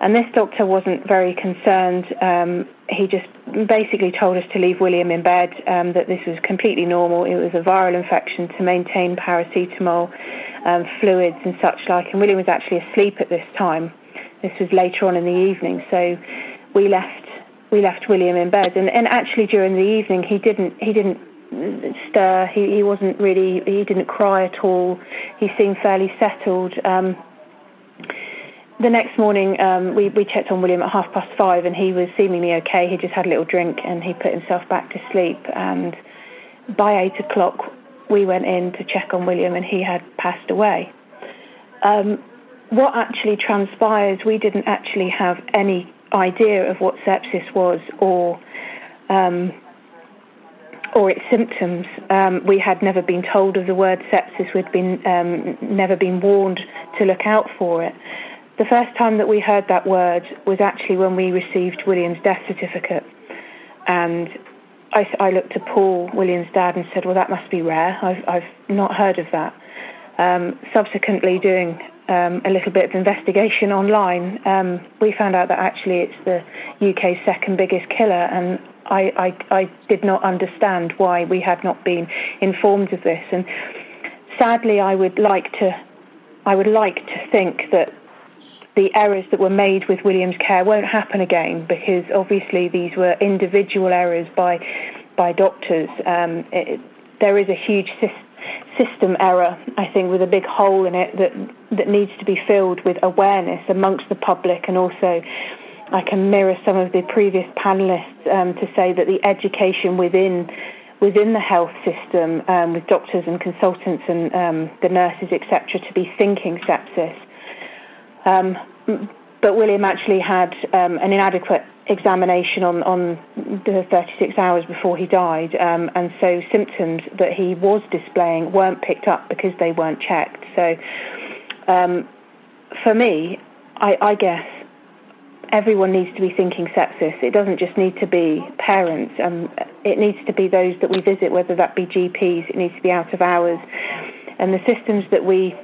and this doctor wasn't very concerned. Um, he just basically told us to leave William in bed, um, that this was completely normal. It was a viral infection to maintain paracetamol um, fluids and such like. And William was actually asleep at this time. This was later on in the evening, so we left we left William in bed. And, and actually during the evening, he didn't he didn't stir. He, he wasn't really, he didn't cry at all. He seemed fairly settled. Um, the next morning, um, we, we checked on William at half past five, and he was seemingly okay. He just had a little drink and he put himself back to sleep. And by eight o'clock, we went in to check on William, and he had passed away. Um, what actually transpires, we didn't actually have any idea of what sepsis was or um, or its symptoms. Um, we had never been told of the word sepsis. We'd been um, never been warned to look out for it. The first time that we heard that word was actually when we received William's death certificate. And I, I looked to Paul, William's dad, and said, Well, that must be rare. I've, I've not heard of that. Um, subsequently, doing um, a little bit of investigation online, um, we found out that actually it's the UK's second biggest killer, and I, I, I did not understand why we had not been informed of this. And sadly, I would like to, I would like to think that the errors that were made with William's care won't happen again because obviously these were individual errors by by doctors. Um, it, there is a huge system error, I think, with a big hole in it that that needs to be filled with awareness amongst the public, and also I can mirror some of the previous panelists um, to say that the education within within the health system, um, with doctors and consultants and um, the nurses, etc., to be thinking sepsis um, but William actually had um, an inadequate examination on, on the 36 hours before he died, um, and so symptoms that he was displaying weren't picked up because they weren't checked. So, um, for me, I, I, guess everyone needs to be thinking sepsis. It doesn't just need to be parents. Um, it needs to be those that we visit, whether that be GPs. It needs to be out of hours, and the systems that we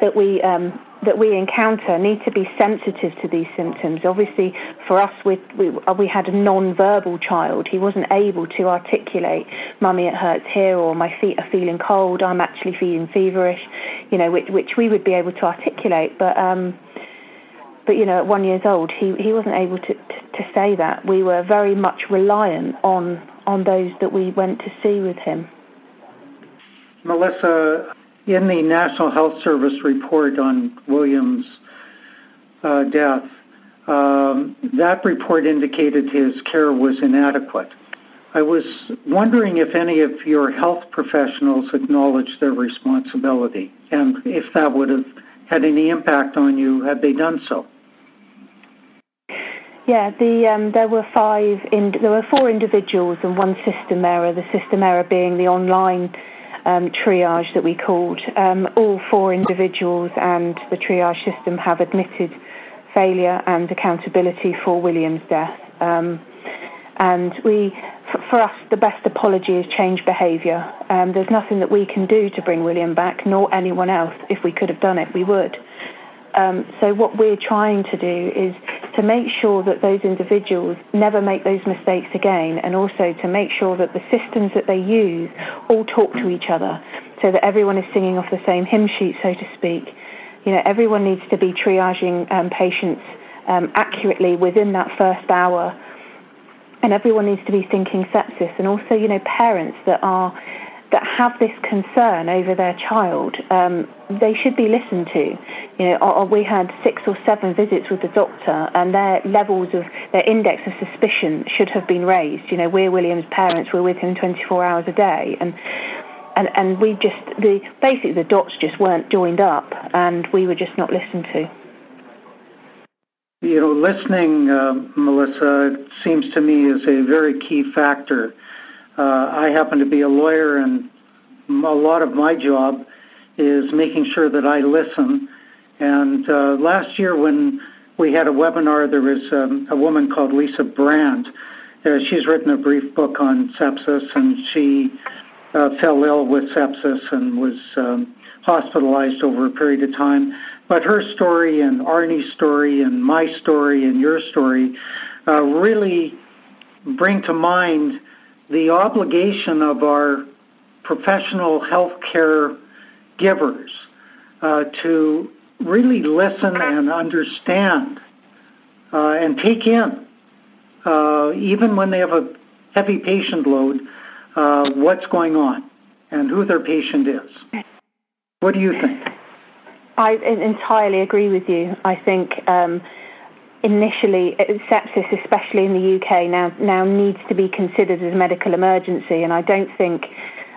that we um, that we encounter need to be sensitive to these symptoms. Obviously, for us, we, we, we had a non-verbal child. He wasn't able to articulate, "Mummy, it hurts here," or "My feet are feeling cold." I'm actually feeling feverish, you know, which, which we would be able to articulate. But um, but you know, at one years old, he, he wasn't able to, to, to say that. We were very much reliant on on those that we went to see with him. Melissa, in the National Health Service report on Williams' uh, death, um, that report indicated his care was inadequate. I was wondering if any of your health professionals acknowledged their responsibility and if that would have had any impact on you had they done so. Yeah, the, um, there were five. In, there were four individuals and one system error. The system error being the online um, triage that we called. Um, all four individuals and the triage system have admitted failure and accountability for William's death. Um, and we, for, us, the best apology is change behaviour. Um, there's nothing that we can do to bring William back, nor anyone else. If we could have done it, we would. Um, so what we're trying to do is to make sure that those individuals never make those mistakes again, and also to make sure that the systems that they use all talk to each other, so that everyone is singing off the same hymn sheet, so to speak. You know, everyone needs to be triaging um, patients um, accurately within that first hour, and everyone needs to be thinking sepsis, and also, you know, parents that are that have this concern over their child, um, they should be listened to. You know, we had six or seven visits with the doctor, and their levels of their index of suspicion should have been raised. You know, we're William's parents; we're with him 24 hours a day, and and and we just the basically the dots just weren't joined up, and we were just not listened to. You know, listening, uh, Melissa, seems to me is a very key factor uh, I happen to be a lawyer, and a lot of my job is making sure that I listen. And uh, last year, when we had a webinar, there was um, a woman called Lisa Brand. Uh, she's written a brief book on sepsis, and she uh, fell ill with sepsis and was um, hospitalized over a period of time. But her story and Arnie's story and my story and your story uh, really bring to mind the obligation of our professional healthcare givers uh, to really listen and understand uh, and take in, uh, even when they have a heavy patient load, uh, what's going on and who their patient is. What do you think? I entirely agree with you. I think um, initially sepsis, especially in the UK, now now needs to be considered as a medical emergency, and I don't think.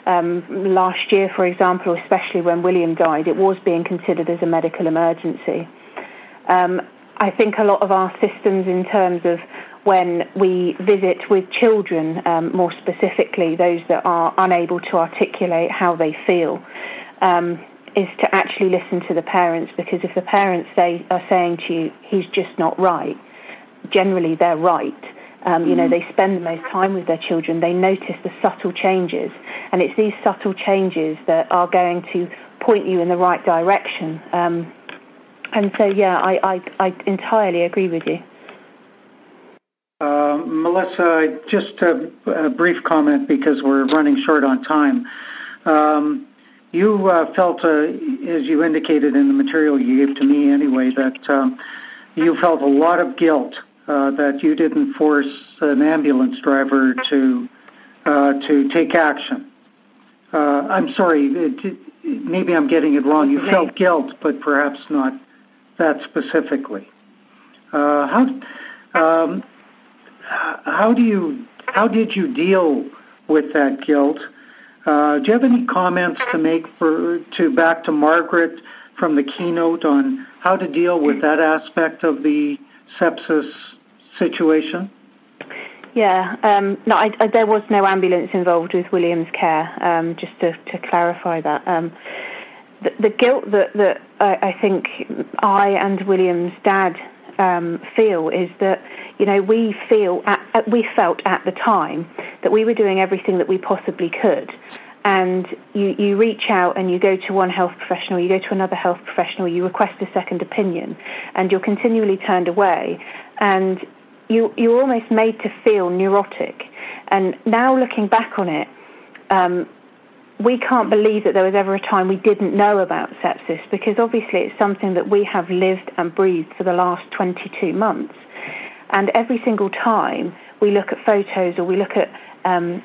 Um, last year, for example, especially when William died, it was being considered as a medical emergency. Um, I think a lot of our systems, in terms of when we visit with children, um, more specifically those that are unable to articulate how they feel, um, is to actually listen to the parents because if the parents say, are saying to you, he's just not right, generally they're right. Um, you know, mm-hmm. they spend the most time with their children. They notice the subtle changes, and it's these subtle changes that are going to point you in the right direction. Um, and so, yeah, I, I, I entirely agree with you. Uh, Melissa, just a, a, brief comment because we're running short on time. Um, you uh, felt, uh, as you indicated in the material you gave to me anyway, that um, you felt a lot of guilt uh, that you didn't force an ambulance driver to uh, to take action. Uh, I'm sorry, it, maybe I'm getting it wrong. You felt guilt, but perhaps not that specifically. Uh, how um, how do you how did you deal with that guilt? Uh, do you have any comments to make for to back to Margaret from the keynote on how to deal with that aspect of the sepsis situation? Yeah, um, no, I, I, there was no ambulance involved with William's care. Um, just to, to, clarify that, um, the, the, guilt that that I, I, think I and William's dad um, feel is that you know we feel at, we felt at the time that we were doing everything that we possibly could and you, you reach out and you go to one health professional, you go to another health professional, you request a second opinion, and you're continually turned away, and you, you're almost made to feel neurotic. And now looking back on it, um, we can't believe that there was ever a time we didn't know about sepsis because obviously it's something that we have lived and breathed for the last 22 months. And every single time we look at photos or we look at um,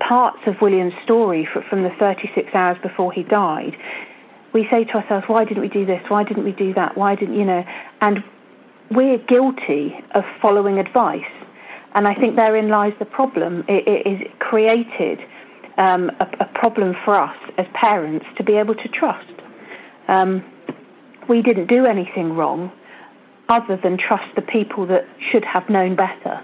parts of William's story from the 36 hours before he died, we say to ourselves, why didn't we do this? Why didn't we do that? Why didn't, you know? And we're guilty of following advice. And I think therein lies the problem. it, it is created um, a, a, problem for us as parents to be able to trust. Um, we didn't do anything wrong other than trust the people that should have known better.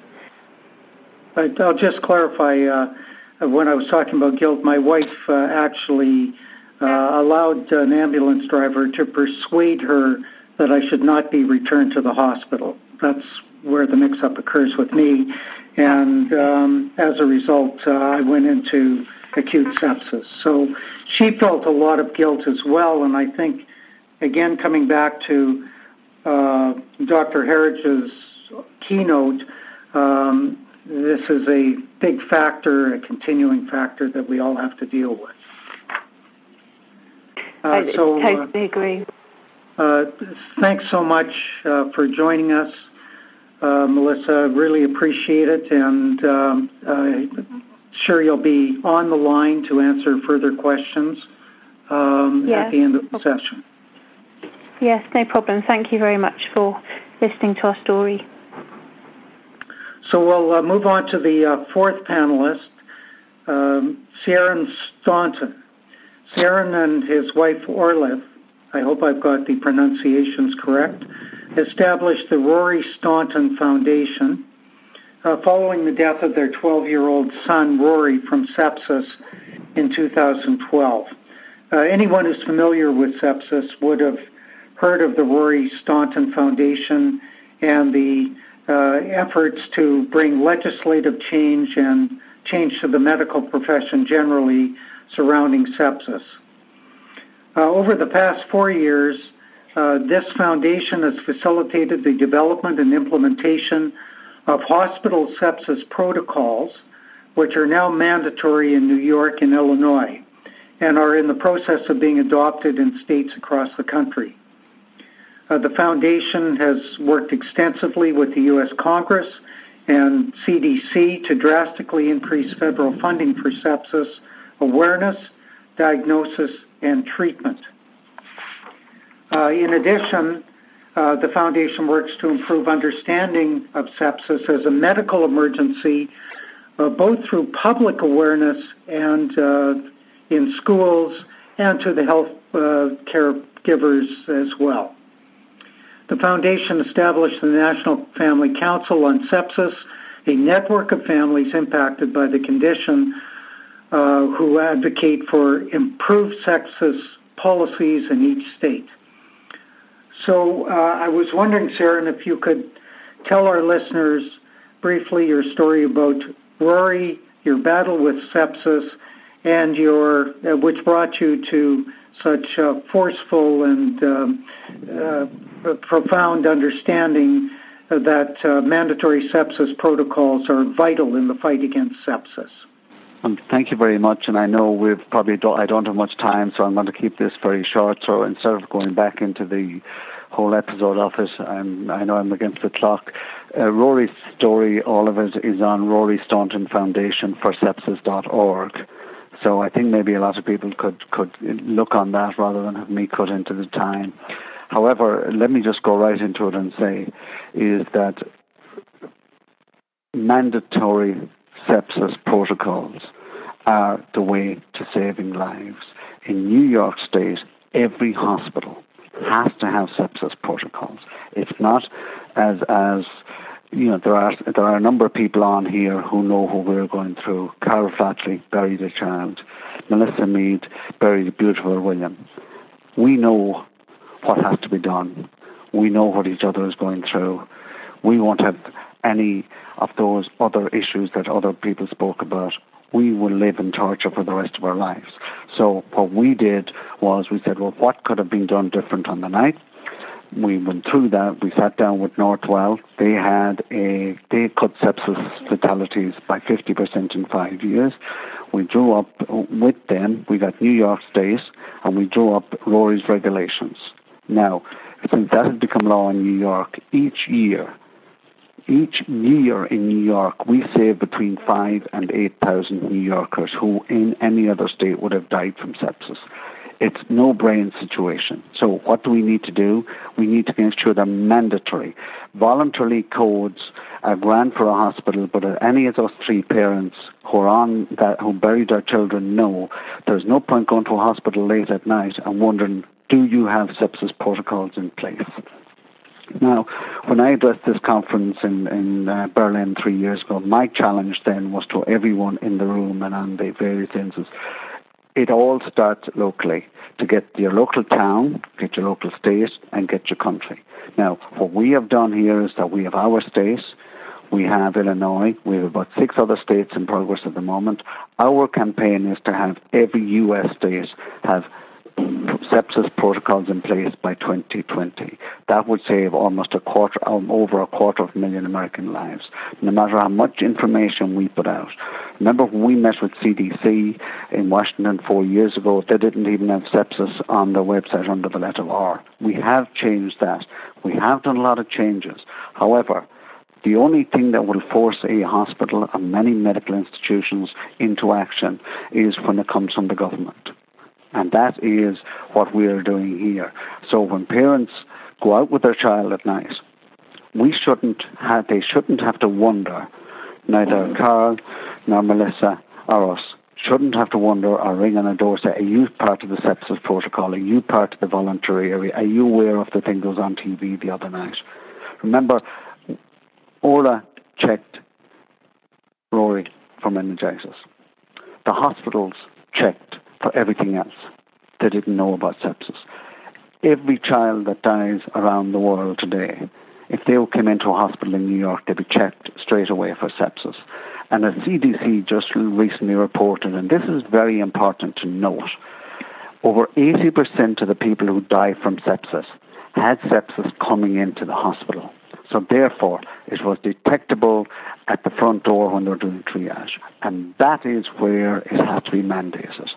I'll just clarify uh, when I was talking about guilt, my wife uh, actually uh, allowed an ambulance driver to persuade her that I should not be returned to the hospital. That's where the mix up occurs with me. And um, as a result, uh, I went into acute sepsis. So she felt a lot of guilt as well. And I think, again, coming back to Dr. Herridge's keynote, um, this is a big factor, a continuing factor that we all have to deal with. Uh, I so, totally uh, agree. Uh, thanks so much uh, for joining us, uh, Melissa. Really appreciate it, and um, sure you'll be on the line to answer further questions um, yes. at the end of the session. Yes, no problem. Thank you very much for listening to our story. So we'll uh, move on to the uh, fourth panelist, um, Ciaran Staunton. Ciaran and his wife Orlaith, I hope I've got the pronunciations correct, established the Rory Staunton Foundation uh, following the death of their 12 year old son, Rory, from sepsis in 2012. Uh, anyone who's familiar with sepsis would have heard of the Rory Staunton Foundation and the uh, efforts to bring legislative change and change to the medical profession generally surrounding sepsis. Uh, over the past four years, uh, this foundation has facilitated the development and implementation of hospital sepsis protocols, which are now mandatory in New York and Illinois and are in the process of being adopted in states across the country. Uh, the foundation has worked extensively with the U.S. Congress and CDC to drastically increase federal funding for sepsis awareness, diagnosis, and treatment. Uh, in addition, uh, the foundation works to improve understanding of sepsis as a medical emergency, uh, both through public awareness and uh, in schools and to the health uh, caregivers as well. The foundation established the National Family Council on Sepsis, a network of families impacted by the condition uh, who advocate for improved sepsis policies in each state. So uh, I was wondering, Sarah, if you could tell our listeners briefly your story about Rory, your battle with sepsis, and your uh, which brought you to such uh, forceful and um, uh, profound understanding that uh, mandatory sepsis protocols are vital in the fight against sepsis. Um, thank you very much. And I know we've probably do, I don't have much time, so I'm going to keep this very short. So instead of going back into the whole episode of it, I'm, I know I'm against the clock. Uh, Rory's story, all of it, is on Rory Staunton Foundation for Sepsis.org. So I think maybe a lot of people could could look on that rather than have me cut into the time. However, let me just go right into it and say is that mandatory sepsis protocols are the way to saving lives. In New York State, every hospital has to have sepsis protocols. It's not as as you know, there are there are a number of people on here who know what we're going through. Carl Flatley buried a child. Melissa Mead buried a beautiful William. We know what has to be done. We know what each other is going through. We won't have any of those other issues that other people spoke about. We will live in torture for the rest of our lives. So what we did was we said, well, what could have been done different on the night? We went through that. We sat down with Northwell. They had a they cut sepsis fatalities by 50% in five years. We drew up with them. We got New York State, and we drew up Rory's regulations. Now, since that has become law in New York, each year each year in New York, we save between five and 8,000 New Yorkers who in any other state would have died from sepsis. It's no brain situation. So what do we need to do? We need to make sure they're mandatory. Voluntarily codes are grand for a hospital, but any of those three parents who are on that, who buried their children know there's no point going to a hospital late at night and wondering, do you have sepsis protocols in place? Now, when I addressed this conference in, in uh, Berlin three years ago, my challenge then was to everyone in the room and on the various instances. It all starts locally to get your local town, get your local state, and get your country. Now, what we have done here is that we have our state, we have Illinois, we have about six other states in progress at the moment. Our campaign is to have every U.S. state have sepsis protocols in place by 2020. That would save almost a quarter, um, over a quarter of a million American lives, no matter how much information we put out. Remember when we met with CDC in Washington four years ago, they didn't even have sepsis on their website under the letter R. We have changed that. We have done a lot of changes. However, the only thing that will force a hospital and many medical institutions into action is when it comes from the government. And that is what we are doing here. So when parents go out with their child at night, we shouldn't have, they shouldn't have to wonder, neither Carl nor Melissa or us shouldn't have to wonder or ring on a door say, are you part of the sepsis protocol? Are you part of the voluntary area? Are you aware of the thing that was on TV the other night? Remember, Orla checked Rory for meningitis. The hospitals checked for everything else. They didn't know about sepsis. Every child that dies around the world today, if they came into a hospital in New York, they'd be checked straight away for sepsis. And the CDC just recently reported, and this is very important to note, over 80% of the people who die from sepsis had sepsis coming into the hospital. So therefore, it was detectable at the front door when they're doing triage. And that is where it has to be mandated.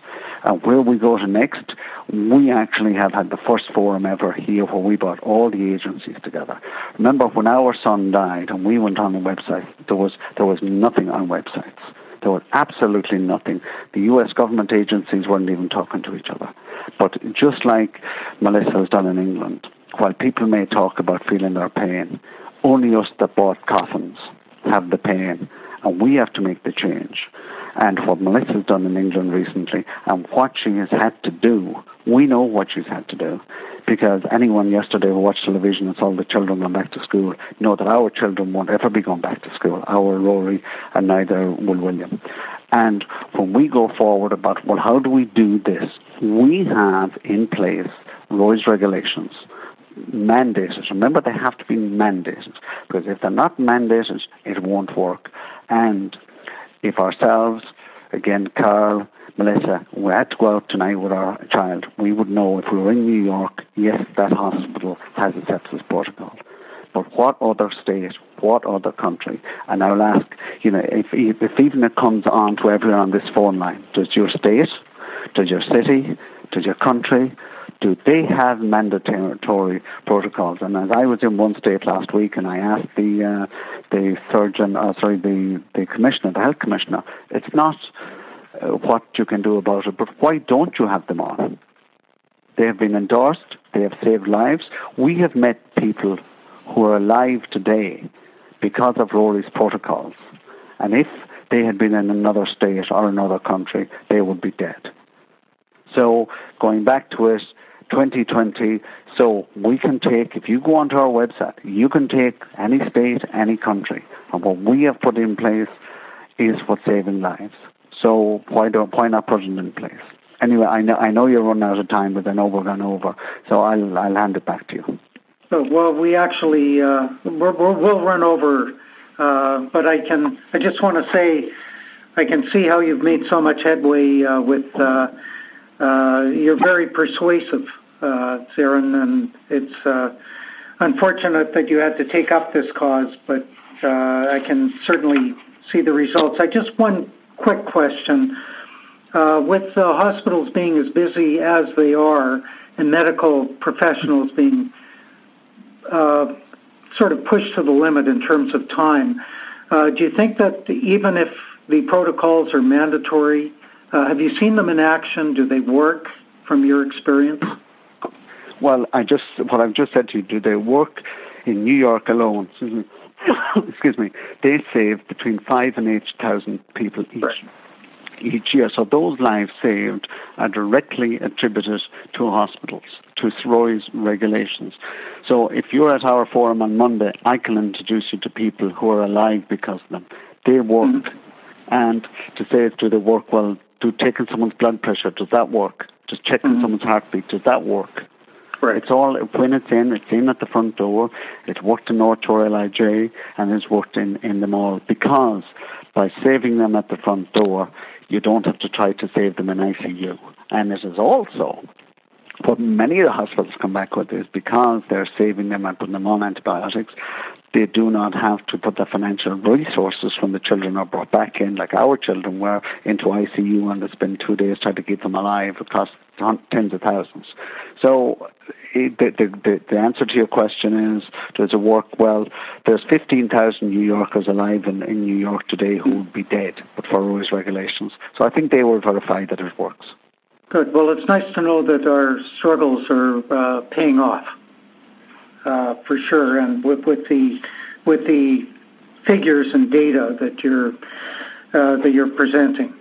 And where we go to next, we actually have had the first forum ever here where we brought all the agencies together. Remember when our son died and we went on the website, there was, there was nothing on websites. There was absolutely nothing. The US government agencies weren't even talking to each other. But just like Melissa has done in England, while people may talk about feeling their pain, only us that bought coffins have the pain, and we have to make the change. And what Melissa's done in England recently, and what she has had to do, we know what she's had to do. Because anyone yesterday who watched television and saw the children going back to school know that our children won't ever be going back to school, our Rory, and neither will William. And when we go forward about, well, how do we do this? We have in place Rory's regulations mandated. Remember, they have to be mandated because if they're not mandated, it won't work. And if ourselves, again, Carl, Melissa, we had to go out tonight with our child, we would know if we were in New York, yes, that hospital has a sepsis protocol. But what other state, what other country? And I'll ask, you know, if, if even it comes on to everyone on this phone line, does your state, does your city, does your country, do they have mandatory protocols? And as I was in one state last week, and I asked the uh, the surgeon, uh, sorry, the the commissioner, the health commissioner, it's not uh, what you can do about it, but why don't you have them on? They have been endorsed. They have saved lives. We have met people who are alive today because of Rory's protocols, and if they had been in another state or another country, they would be dead. So going back to it, 2020. So we can take, if you go onto our website, you can take any state, any country, and what we have put in place is what's saving lives. So why don't why not put it in place? Anyway, I know I know you're running out of time, but I know we're going over, so I'll I'll hand it back to you. Well, we actually uh, we're, we will run over, uh, but I can I just want to say I can see how you've made so much headway uh, with uh, you're very persuasive, uh, Ciaran, and it's uh, unfortunate that you had to take up this cause, but uh, I can certainly see the results. I just one quick question. Uh, with the hospitals being as busy as they are and medical professionals being uh, sort of pushed to the limit in terms of time, uh, do you think that even if the protocols are mandatory, uh, have you seen them in action? Do they work from your experience? Well, I just what I've just said to you. Do they work in New York alone? Excuse me. They save between five and eight thousand people each. Right. Each year, so those lives saved are directly attributed to hospitals, to Rory's regulations. So, if you're at our forum on Monday, I can introduce you to people who are alive because of them. They work, mm-hmm. and to say, do they work well? Do taking someone's blood pressure, does that work? Just checking mm-hmm. someone's heartbeat, does that work? Right. It's all when it's in, it's in at the front door. It's worked in North Shore LIJ and it's worked in, in them all because by saving them at the front door, you don't have to try to save them in ICU. And it is also what many of the hospitals come back with is because they're saving them and putting them on antibiotics, they do not have to put the financial resources when the children are brought back in, like our children were into ICU and they spend two days trying to keep them alive. It costs tens of thousands. So the, the, the, answer to your question is, does it work? Well, there's 15,000 New Yorkers alive in, in New York today who would be dead but for Rory's regulations. So I think they will verify that it works. Good. Well, it's nice to know that our struggles are uh, paying off for sure, and with, with the with the figures and data that you're uh, that you're presenting.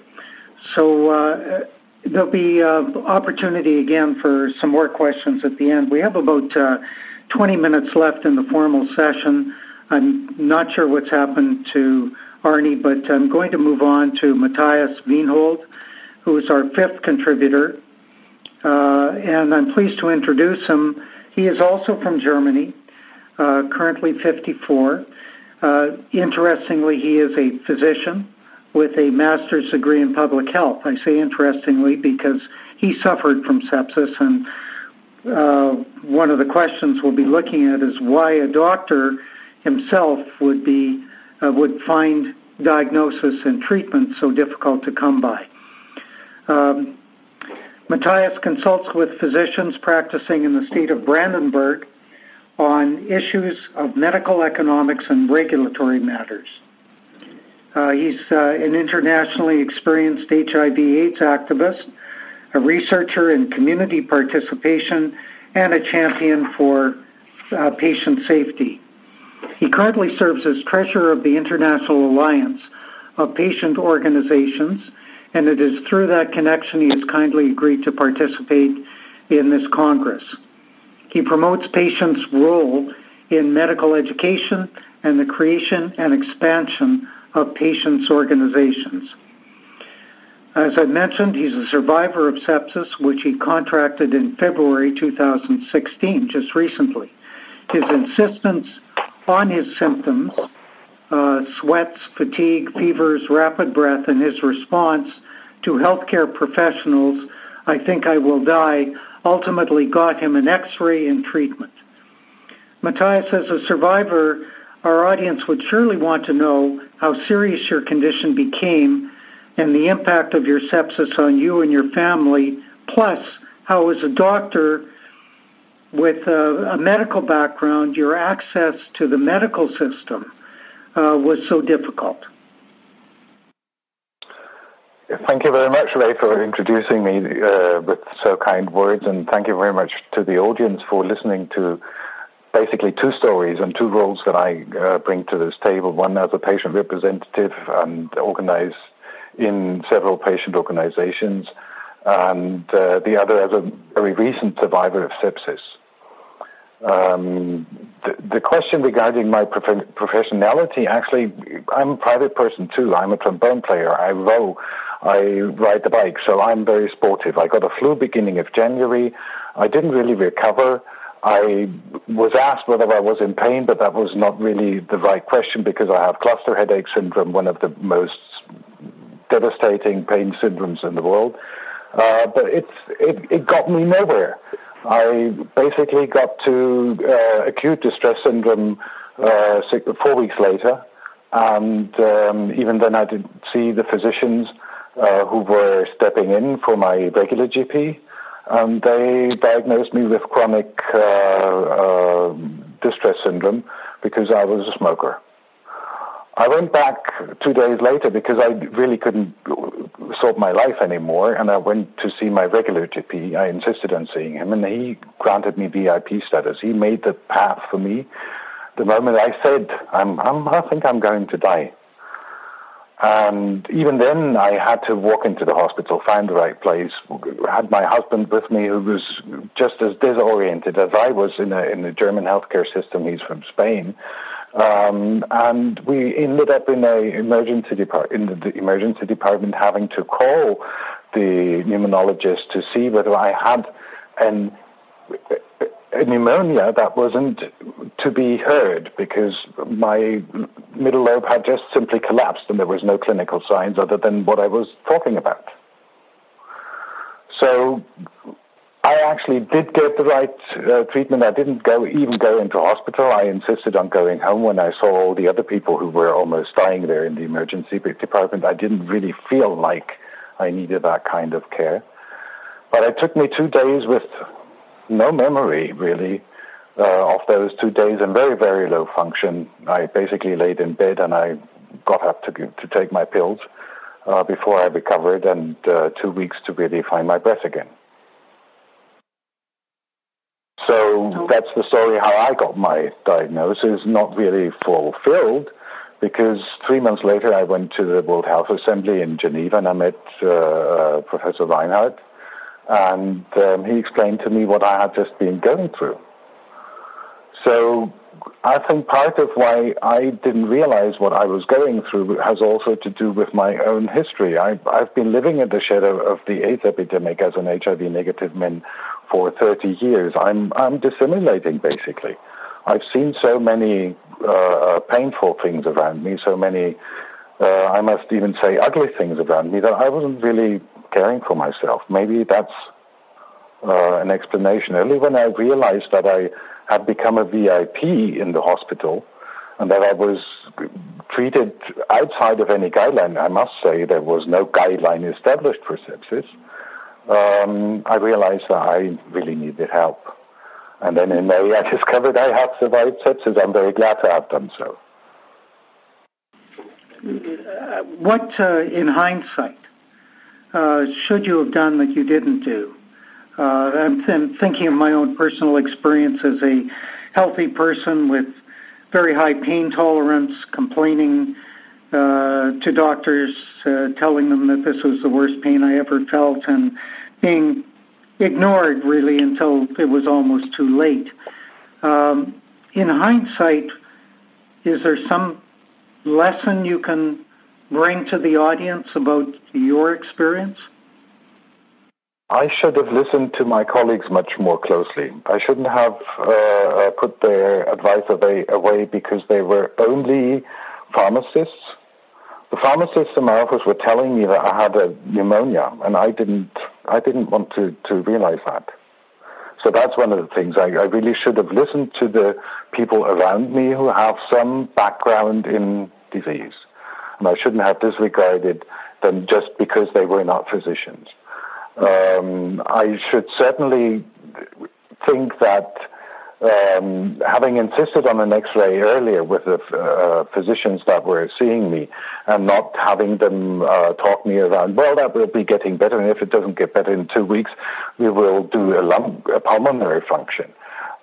So uh, there'll be uh, opportunity again for some more questions at the end. We have about uh, 20 minutes left in the formal session. I'm not sure what's happened to Arnie, but I'm going to move on to Matthias Wienhold, who is our fifth contributor. Uh, and I'm pleased to introduce him he is also from Germany, uh, currently 54. Uh, interestingly, he is a physician with a master's degree in public health. I say interestingly because he suffered from sepsis, and uh, one of the questions we'll be looking at is why a doctor himself would be uh, would find diagnosis and treatment so difficult to come by. Um, Matthias consults with physicians practicing in the state of Brandenburg on issues of medical economics and regulatory matters. Uh, he's uh, an internationally experienced HIV/AIDS activist, a researcher in community participation, and a champion for uh, patient safety. He currently serves as treasurer of the International Alliance of Patient Organizations, and it is through that connection he has kindly agreed to participate in this Congress. He promotes patients' role in medical education and the creation and expansion of patients' organizations. As I mentioned, he's a survivor of sepsis, which he contracted in February 2016, just recently. His insistence on his symptoms uh, sweats, fatigue, fevers, rapid breath, and his response to healthcare professionals, I think I will die, ultimately got him an x ray and treatment. Matthias, as a survivor, our audience would surely want to know how serious your condition became and the impact of your sepsis on you and your family, plus how, as a doctor with a, a medical background, your access to the medical system uh, was so difficult. Thank you very much, Ray, for introducing me uh, with so kind words, and thank you very much to the audience for listening to basically two stories and two roles that I uh, bring to this table. One as a patient representative and organize in several patient organizations, and uh, the other as a very recent survivor of sepsis. Um, the, the, question regarding my prof- professionality, actually, I'm a private person too. I'm a trombone player. I row. I ride the bike, so I'm very sportive. I got a flu beginning of January. I didn't really recover. I was asked whether I was in pain, but that was not really the right question because I have cluster headache syndrome, one of the most devastating pain syndromes in the world. Uh, but it's, it, it got me nowhere. I basically got to uh, acute distress syndrome uh, four weeks later, and um, even then I didn't see the physicians uh, who were stepping in for my regular GP, and they diagnosed me with chronic uh, uh, distress syndrome because I was a smoker. I went back two days later because I really couldn't sort my life anymore, and I went to see my regular GP. I insisted on seeing him, and he granted me VIP status. He made the path for me. The moment I said, "I'm, I'm I think I'm going to die," and even then, I had to walk into the hospital, find the right place. Had my husband with me, who was just as disoriented as I was in in the German healthcare system. He's from Spain um, and we ended up in a emergency depart- in the emergency department having to call the pneumonologist to see whether I had an a pneumonia that wasn't to be heard because my middle lobe had just simply collapsed and there was no clinical signs other than what I was talking about. So I actually did get the right uh, treatment. I didn't go even go into hospital. I insisted on going home when I saw all the other people who were almost dying there in the emergency department. I didn't really feel like I needed that kind of care. But it took me two days with no memory really uh, of those two days and very very low function. I basically laid in bed and I got up to to take my pills uh, before I recovered, and uh, two weeks to really find my breath again. So that's the story how I got my diagnosis, not really fulfilled, because three months later I went to the World Health Assembly in Geneva and I met uh, uh, Professor Reinhart, and um, he explained to me what I had just been going through. So I think part of why I didn't realize what I was going through has also to do with my own history. I, have been living in the shadow of the AIDS epidemic as an HIV negative man for 30 years. I'm, I'm dissimulating basically. I've seen so many uh, painful things around me, so many, uh, I must even say, ugly things around me that I wasn't really caring for myself. Maybe that's uh, an explanation. Only when I realized that I had become a VIP in the hospital and that I was treated outside of any guideline. I must say there was no guideline established for sepsis. Um, I realized that I really needed help. And then in May, I discovered I had survived sepsis. I'm very glad to have done so. Uh, what, uh, in hindsight, uh, should you have done that you didn't do? Uh, I'm th- thinking of my own personal experience as a healthy person with very high pain tolerance, complaining to doctors, uh, telling them that this was the worst pain I ever felt, and being ignored really until it was almost too late. Um, in hindsight, is there some lesson you can bring to the audience about your experience? I should have listened to my colleagues much more closely. I shouldn't have uh, uh, put their advice away because they were only pharmacists. The pharmacists in my office were telling me that I had a pneumonia, and I didn't. I didn't want to, to realize that. So that's one of the things. I, I really should have listened to the people around me who have some background in disease, and I shouldn't have disregarded them just because they were not physicians. Um, I should certainly think that um, having insisted on an X-ray earlier with the uh, physicians that were seeing me, and not having them uh, talk me around, well, that will be getting better, and if it doesn't get better in two weeks, we will do a, lung, a pulmonary function.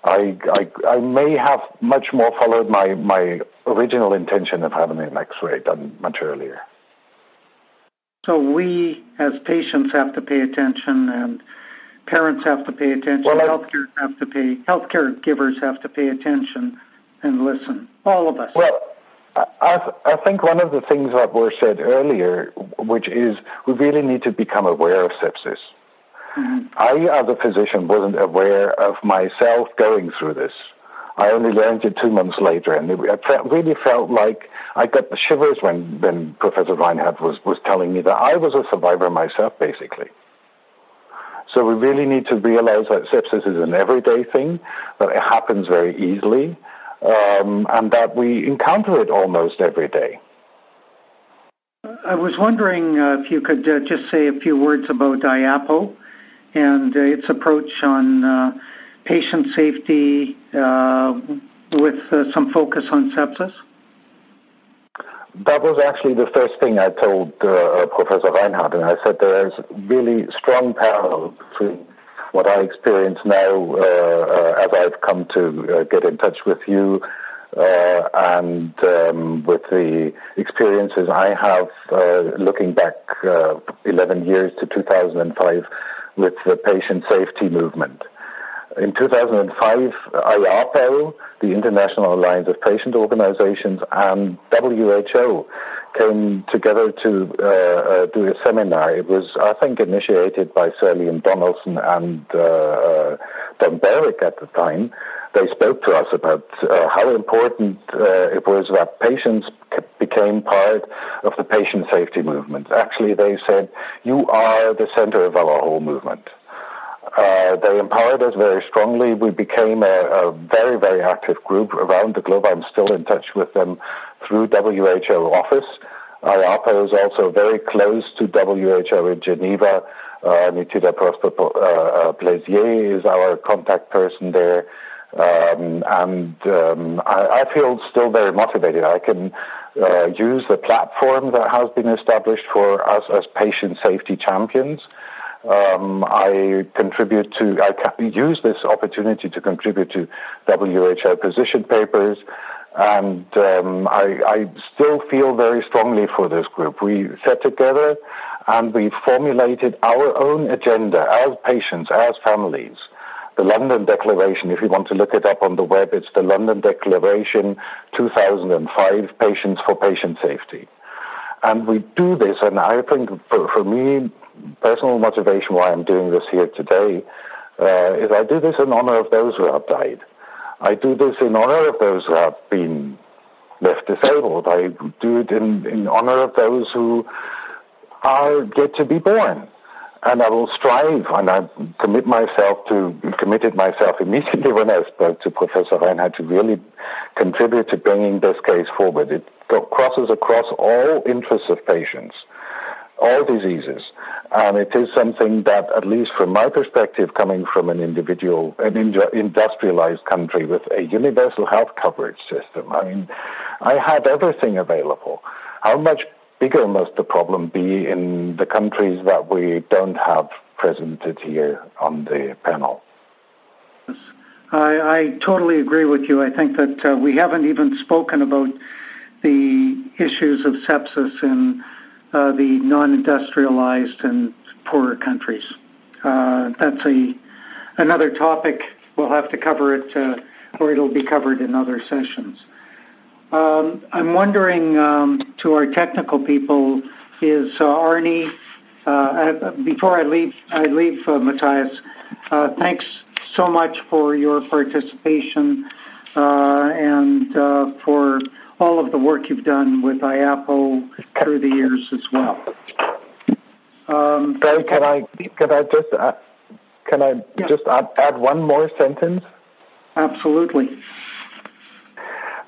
I, I, I may have much more followed my, my original intention of having an X-ray done much earlier. So we, as patients, have to pay attention, and parents have to pay attention. Well, healthcare have to pay. Healthcare givers have to pay attention and listen. All of us. Well, I, I think one of the things that were said earlier, which is we really need to become aware of sepsis. Mm-hmm. I, as a physician, wasn't aware of myself going through this. I only learned it two months later, and it, really felt like I got the shivers when, when Professor Reinhart was, was telling me that I was a survivor myself, basically. So we really need to realize that sepsis is an everyday thing, that it happens very easily, um, and that we encounter it almost every day. I was wondering uh, if you could uh, just say a few words about IAPO and uh, its approach on uh, patient safety uh, with uh, some focus on sepsis? That was actually the first thing I told uh, Professor Reinhart, and I said there is really strong parallel between what I experience now uh, uh, as I've come to uh, get in touch with you and um, with the experiences I have looking back 11 years to 2005 with the patient safety movement. In 2005, IAPO, the International Alliance of Patient Organizations, and WHO came together to uh, uh, do a seminar. It was, I think, initiated by Sir Liam Donaldson and uh, uh Don Berwick at the time. They spoke to us about uh, how important it was that patients became part of the patient safety movement. Actually, they said, You are the center of our whole movement. Uh, they empowered us very strongly. We became a, a, very, very active group around the globe. I'm still in touch with them through WHO office. IAPO is also very close to WHO in Geneva. Uh, Nittita Prasopa uh, Plaizier is our contact person there. Um, and um, I, I, feel still very motivated. I can uh, use the platform that has been established for us as patient safety champions. Um, I contribute to, I use this opportunity to contribute to WHO position papers, and um, I, I, still feel very strongly for this group. We sat together and we formulated our own agenda as patients, as families. The London Declaration, if you want to look it up on the web, it's the London Declaration 2005 Patients for Patient Safety. And we do this, and I think for, for me, personal motivation why I'm doing this here today uh, is I do this in honor of those who have died. I do this in honor of those who have been left disabled. I do it in, in honor of those who are yet to be born. and I will strive, and I commit myself to committed myself immediately when I spoke to Professor Reinhart to really contribute to bringing this case forward. It crosses across all interests of patients, all diseases, and it is something that, at least from my perspective, coming from an individual, an industrialized country with a universal health coverage system. I mean, I have everything available. How much bigger must the problem be in the countries that we don't have presented here on the panel? I, I totally agree with you. I think that uh, we haven't even spoken about the issues of sepsis in uh, the non-industrialized and poorer countries. Uh, that's a another topic. We'll have to cover it, uh, or it'll be covered in other sessions. Um, I'm wondering um, to our technical people, is uh, Arnie, uh, before I leave, I leave uh, Matthias, thanks so much for your participation and for all of the work you've done with IAPO through the years as well. Um, Barry, can I can I just can I yeah. just add, add one more sentence? Absolutely.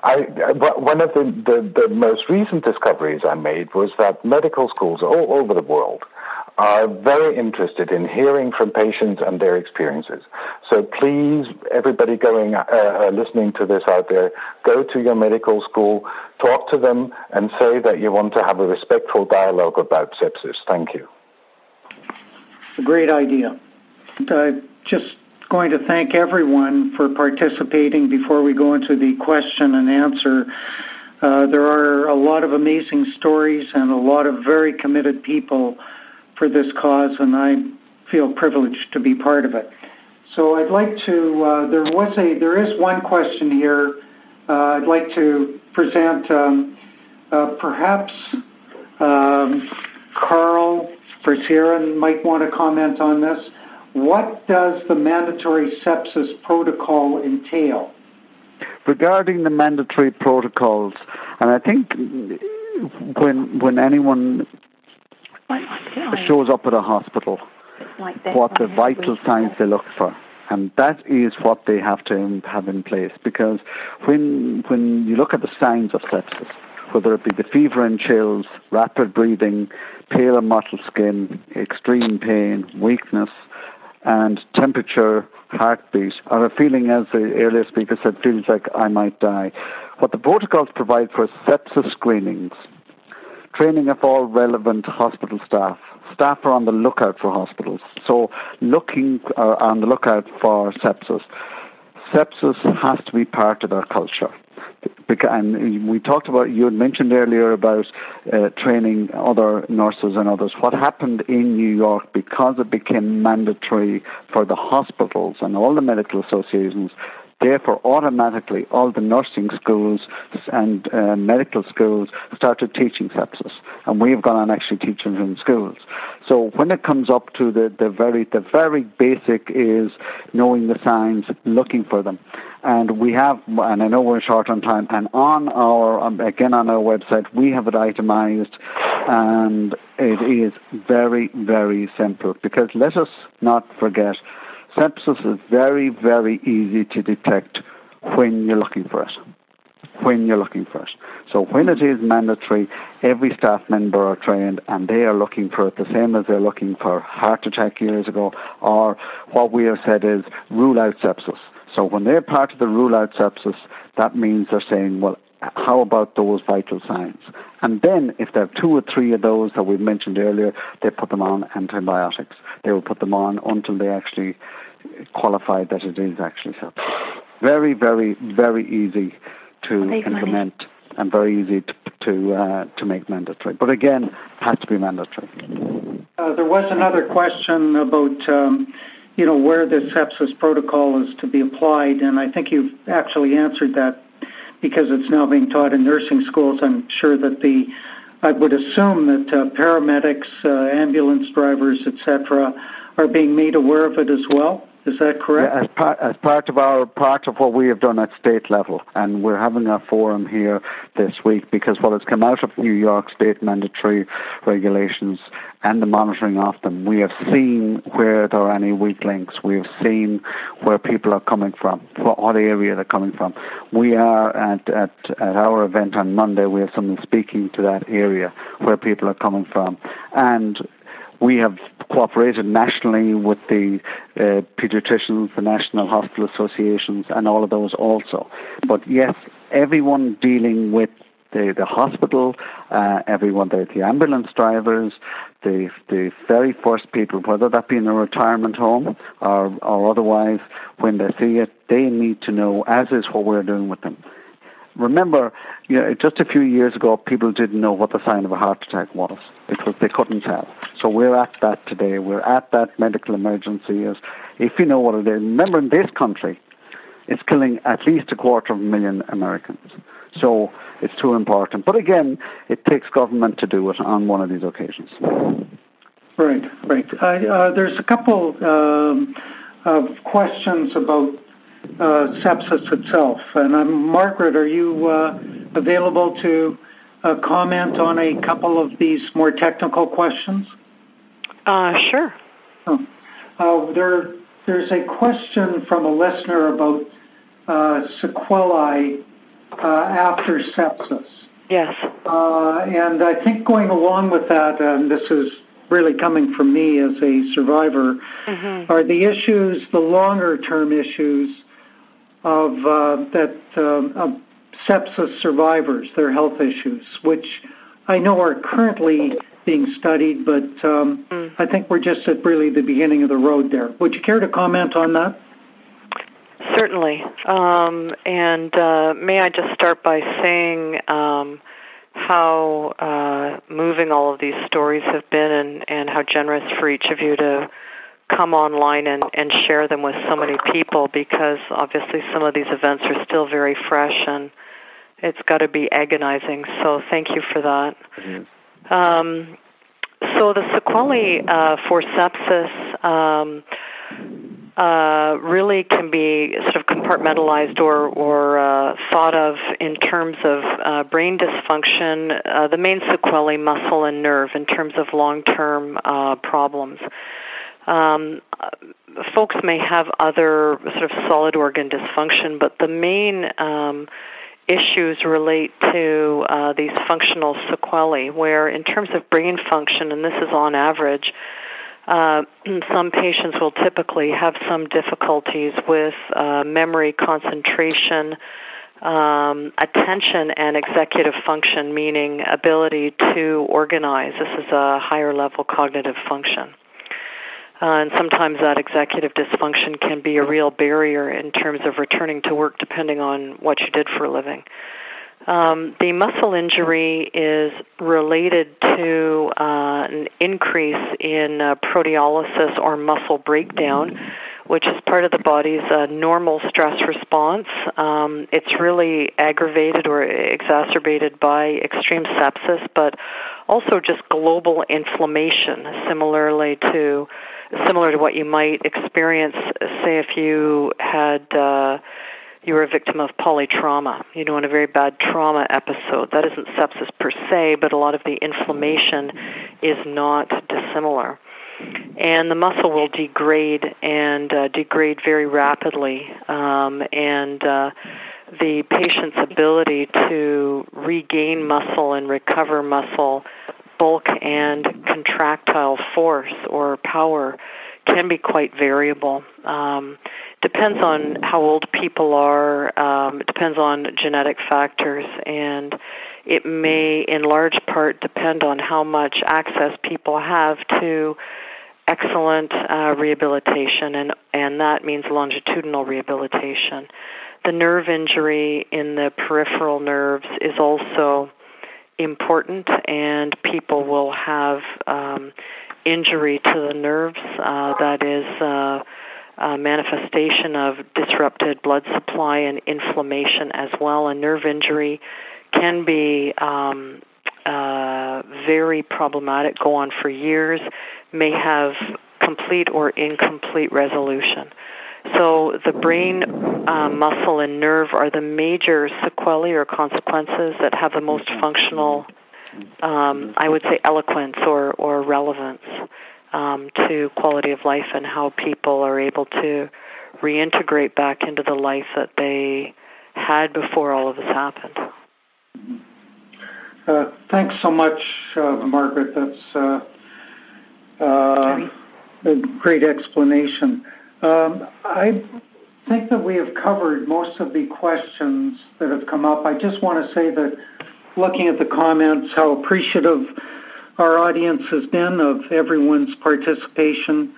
I, one of the, the, the, most recent discoveries I made was that medical schools all over the world are very interested in hearing from patients and their experiences. So please, everybody going uh, uh, listening to this out there, go to your medical school, talk to them, and say that you want to have a respectful dialogue about sepsis. Thank you. A great idea. Uh, just going to thank everyone for participating before we go into the question and answer. Uh, there are a lot of amazing stories and a lot of very committed people for this cause, and I feel privileged to be part of it. So I'd like to. Uh, there was a. There is one question here. Uh, I'd like to present. Um, uh, perhaps um, Carl Verzieren might want to comment on this. What does the mandatory sepsis protocol entail? Regarding the mandatory protocols, and I think when when anyone shows up at a hospital, what the vital signs they look for, and that is what they have to have in place. Because when when you look at the signs of sepsis, whether it be the fever and chills, rapid breathing, pale and mottled skin, extreme pain, weakness, and temperature, heartbeat, or a feeling, as the earlier speaker said, feels like I might die. What the protocols provide for sepsis screenings, training of all relevant hospital staff. Staff are on the lookout for hospitals, so looking uh, on the lookout for sepsis. Sepsis has to be part of our culture and we talked about, you had mentioned earlier about uh, training other nurses and others. What happened in New York, because it became mandatory for the hospitals and all the medical associations Therefore, automatically, all the nursing schools and uh, medical schools started teaching sepsis, and we've gone on actually teaching in schools. So when it comes up to the, the very the very basic is knowing the signs, looking for them, and we have, and I know we're short on time, and on our um, again on our website we have it itemized, and it is very very simple. Because let us not forget Sepsis is very, very easy to detect when you're looking for it. When you're looking for it. So when it is mandatory, every staff member are trained and they are looking for it the same as they're looking for heart attack years ago, or what we have said is rule out sepsis. So when they're part of the rule out sepsis, that means they're saying, well, how about those vital signs? And then, if there are two or three of those that we mentioned earlier, they put them on antibiotics. They will put them on until they actually qualify that it is actually so. Very, very, very easy to implement money. and very easy to to, uh, to make mandatory. But again, has to be mandatory. Uh, there was another question about. Um, you know where the sepsis protocol is to be applied, and I think you've actually answered that because it's now being taught in nursing schools, I'm sure that the I would assume that uh, paramedics, uh, ambulance drivers, etc., are being made aware of it as well. Is that correct? Yeah, as part as part of our part of what we have done at state level, and we're having a forum here this week because what has come out of New York State mandatory regulations and the monitoring of them, we have seen where there are any weak links. We have seen where people are coming from, what area they're coming from. We are at at at our event on Monday. We have someone speaking to that area where people are coming from, and we have cooperated nationally with the uh, pediatricians, the National Hospital Associations, and all of those also. But yes, everyone dealing with the, the hospital, uh, everyone, the, the ambulance drivers, the the very first people, whether that be in a retirement home or, or otherwise, when they see it, they need to know, as is what we're doing with them remember, you know, just a few years ago, people didn't know what the sign of a heart attack was because they couldn't tell. So we're at that today. We're at that medical emergency. Is if you know what it is. Remember, in this country, it's killing at least a quarter of a million Americans. So it's too important. But again, it takes government to do it on one of these occasions. Right, right. uh, there's a couple um, of questions about sepsis itself. And I'm, Margaret, are you uh, available to uh, comment on a couple of these more technical questions? Uh, sure. Uh, there, there's a question from a listener about uh, sequelae after sepsis. Yes. and I think going along with that, and this is really coming from me as a survivor, mm-hmm. are the issues, the longer term issues of uh, that uh, of sepsis survivors, their health issues, which I know are currently being studied, but um, mm. I think we're just at really the beginning of the road there. Would you care to comment on that? Certainly. Um, and uh, may I just start by saying um, how uh, moving all of these stories have been and, and how generous for each of you to come online and, and share them with so many people because obviously some of these events are still very fresh and it's got to be agonizing. So thank you for that. Mm-hmm. Um, so the sequelae uh, for sepsis um, uh, really can be sort of compartmentalized or, or uh, thought of in terms of uh, brain dysfunction, uh, the main sequelae, muscle and nerve, in terms of long-term uh, problems. Um, folks may have other sort of solid organ dysfunction, but the main um, issues relate to uh, these functional sequelae, where in terms of brain function, and this is on average, uh, some patients will typically have some difficulties with uh, memory, concentration, um, attention, and executive function, meaning ability to organize. This is a higher level cognitive function. Uh, and sometimes that executive dysfunction can be a real barrier in terms of returning to work depending on what you did for a living. Um, the muscle injury is related to uh, an increase in uh, proteolysis or muscle breakdown, which is part of the body's uh, normal stress response. Um, it's really aggravated or exacerbated by extreme sepsis, but also just global inflammation, similarly to similar to what you might experience, say, if you had uh, you were a victim of polytrauma, you know, in a very bad trauma episode. That isn't sepsis per se, but a lot of the inflammation is not dissimilar. And the muscle will degrade and uh, degrade very rapidly, um, and uh, the patient's ability to regain muscle and recover muscle bulk and contractile force or power can be quite variable. Um, depends on how old people are. Um, it depends on genetic factors, and it may, in large part, depend on how much access people have to excellent uh, rehabilitation, and and that means longitudinal rehabilitation. The nerve injury in the peripheral nerves is also important, and people will have um, injury to the nerves uh, that is uh, a manifestation of disrupted blood supply and inflammation as well. A nerve injury can be um, uh, very problematic, go on for years, may have complete or incomplete resolution. So the brain, uh, muscle, and nerve are the major sequelae or consequences that have the most functional, um, I would say, eloquence or, or relevance um, to quality of life and how people are able to reintegrate back into the life that they had before all of this happened. Uh, thanks so much, uh, Margaret. That's uh, uh a great explanation. Um, I think that we have covered most of the questions that have come up. I just want to say that looking at the comments, how appreciative our audience has been of everyone's participation.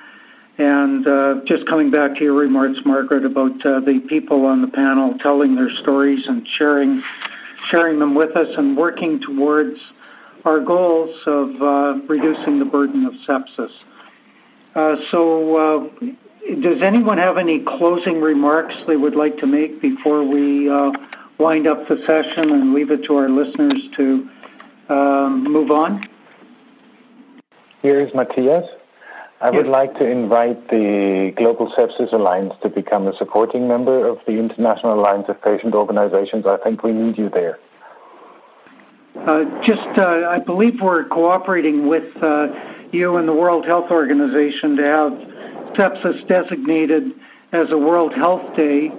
And uh, just coming back to your remarks, Margaret, about uh, the people on the panel telling their stories and sharing sharing them with us and working towards our goals of uh, reducing the burden of sepsis. Uh, so, uh, does anyone have any closing remarks they would like to make before we uh, wind up the session and leave it to our listeners to um, move on? Here is Matthias. I would like to invite the Global Sepsis Alliance to become a supporting member of the International Alliance of Patient Organizations. I think we need you there. Uh, just, uh, I believe we're cooperating with uh, you and the World Health Organization to have sepsis designated as a World Health Day,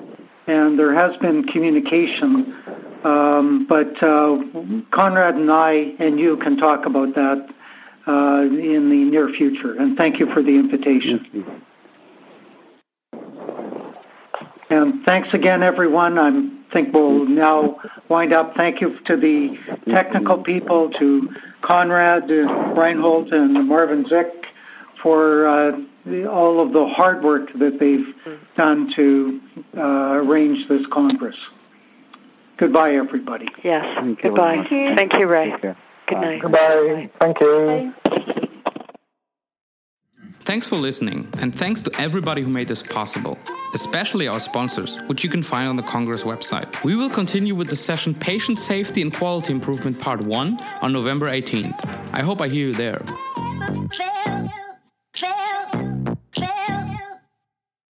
and there has been communication. Um, but uh, Konrad and I and you can talk about that uh, in the near future. And thank you for the invitation. And thanks again, everyone. I think we'll now wind up. Thank you to the technical people, to Konrad Reinhart and Marvin Zick for uh, the, all of the hard work that they've done to uh, arrange this Congress. Goodbye, everybody. Yes. Goodbye. Thank you. Thank you, Ray. Good night. Goodbye. Thank you. Thanks for listening, and thanks to everybody who made this possible, especially our sponsors, which you can find on the Congress website. We will continue with the session Patient Safety and Quality Improvement Part 1 on November 18th. I hope I hear you there there.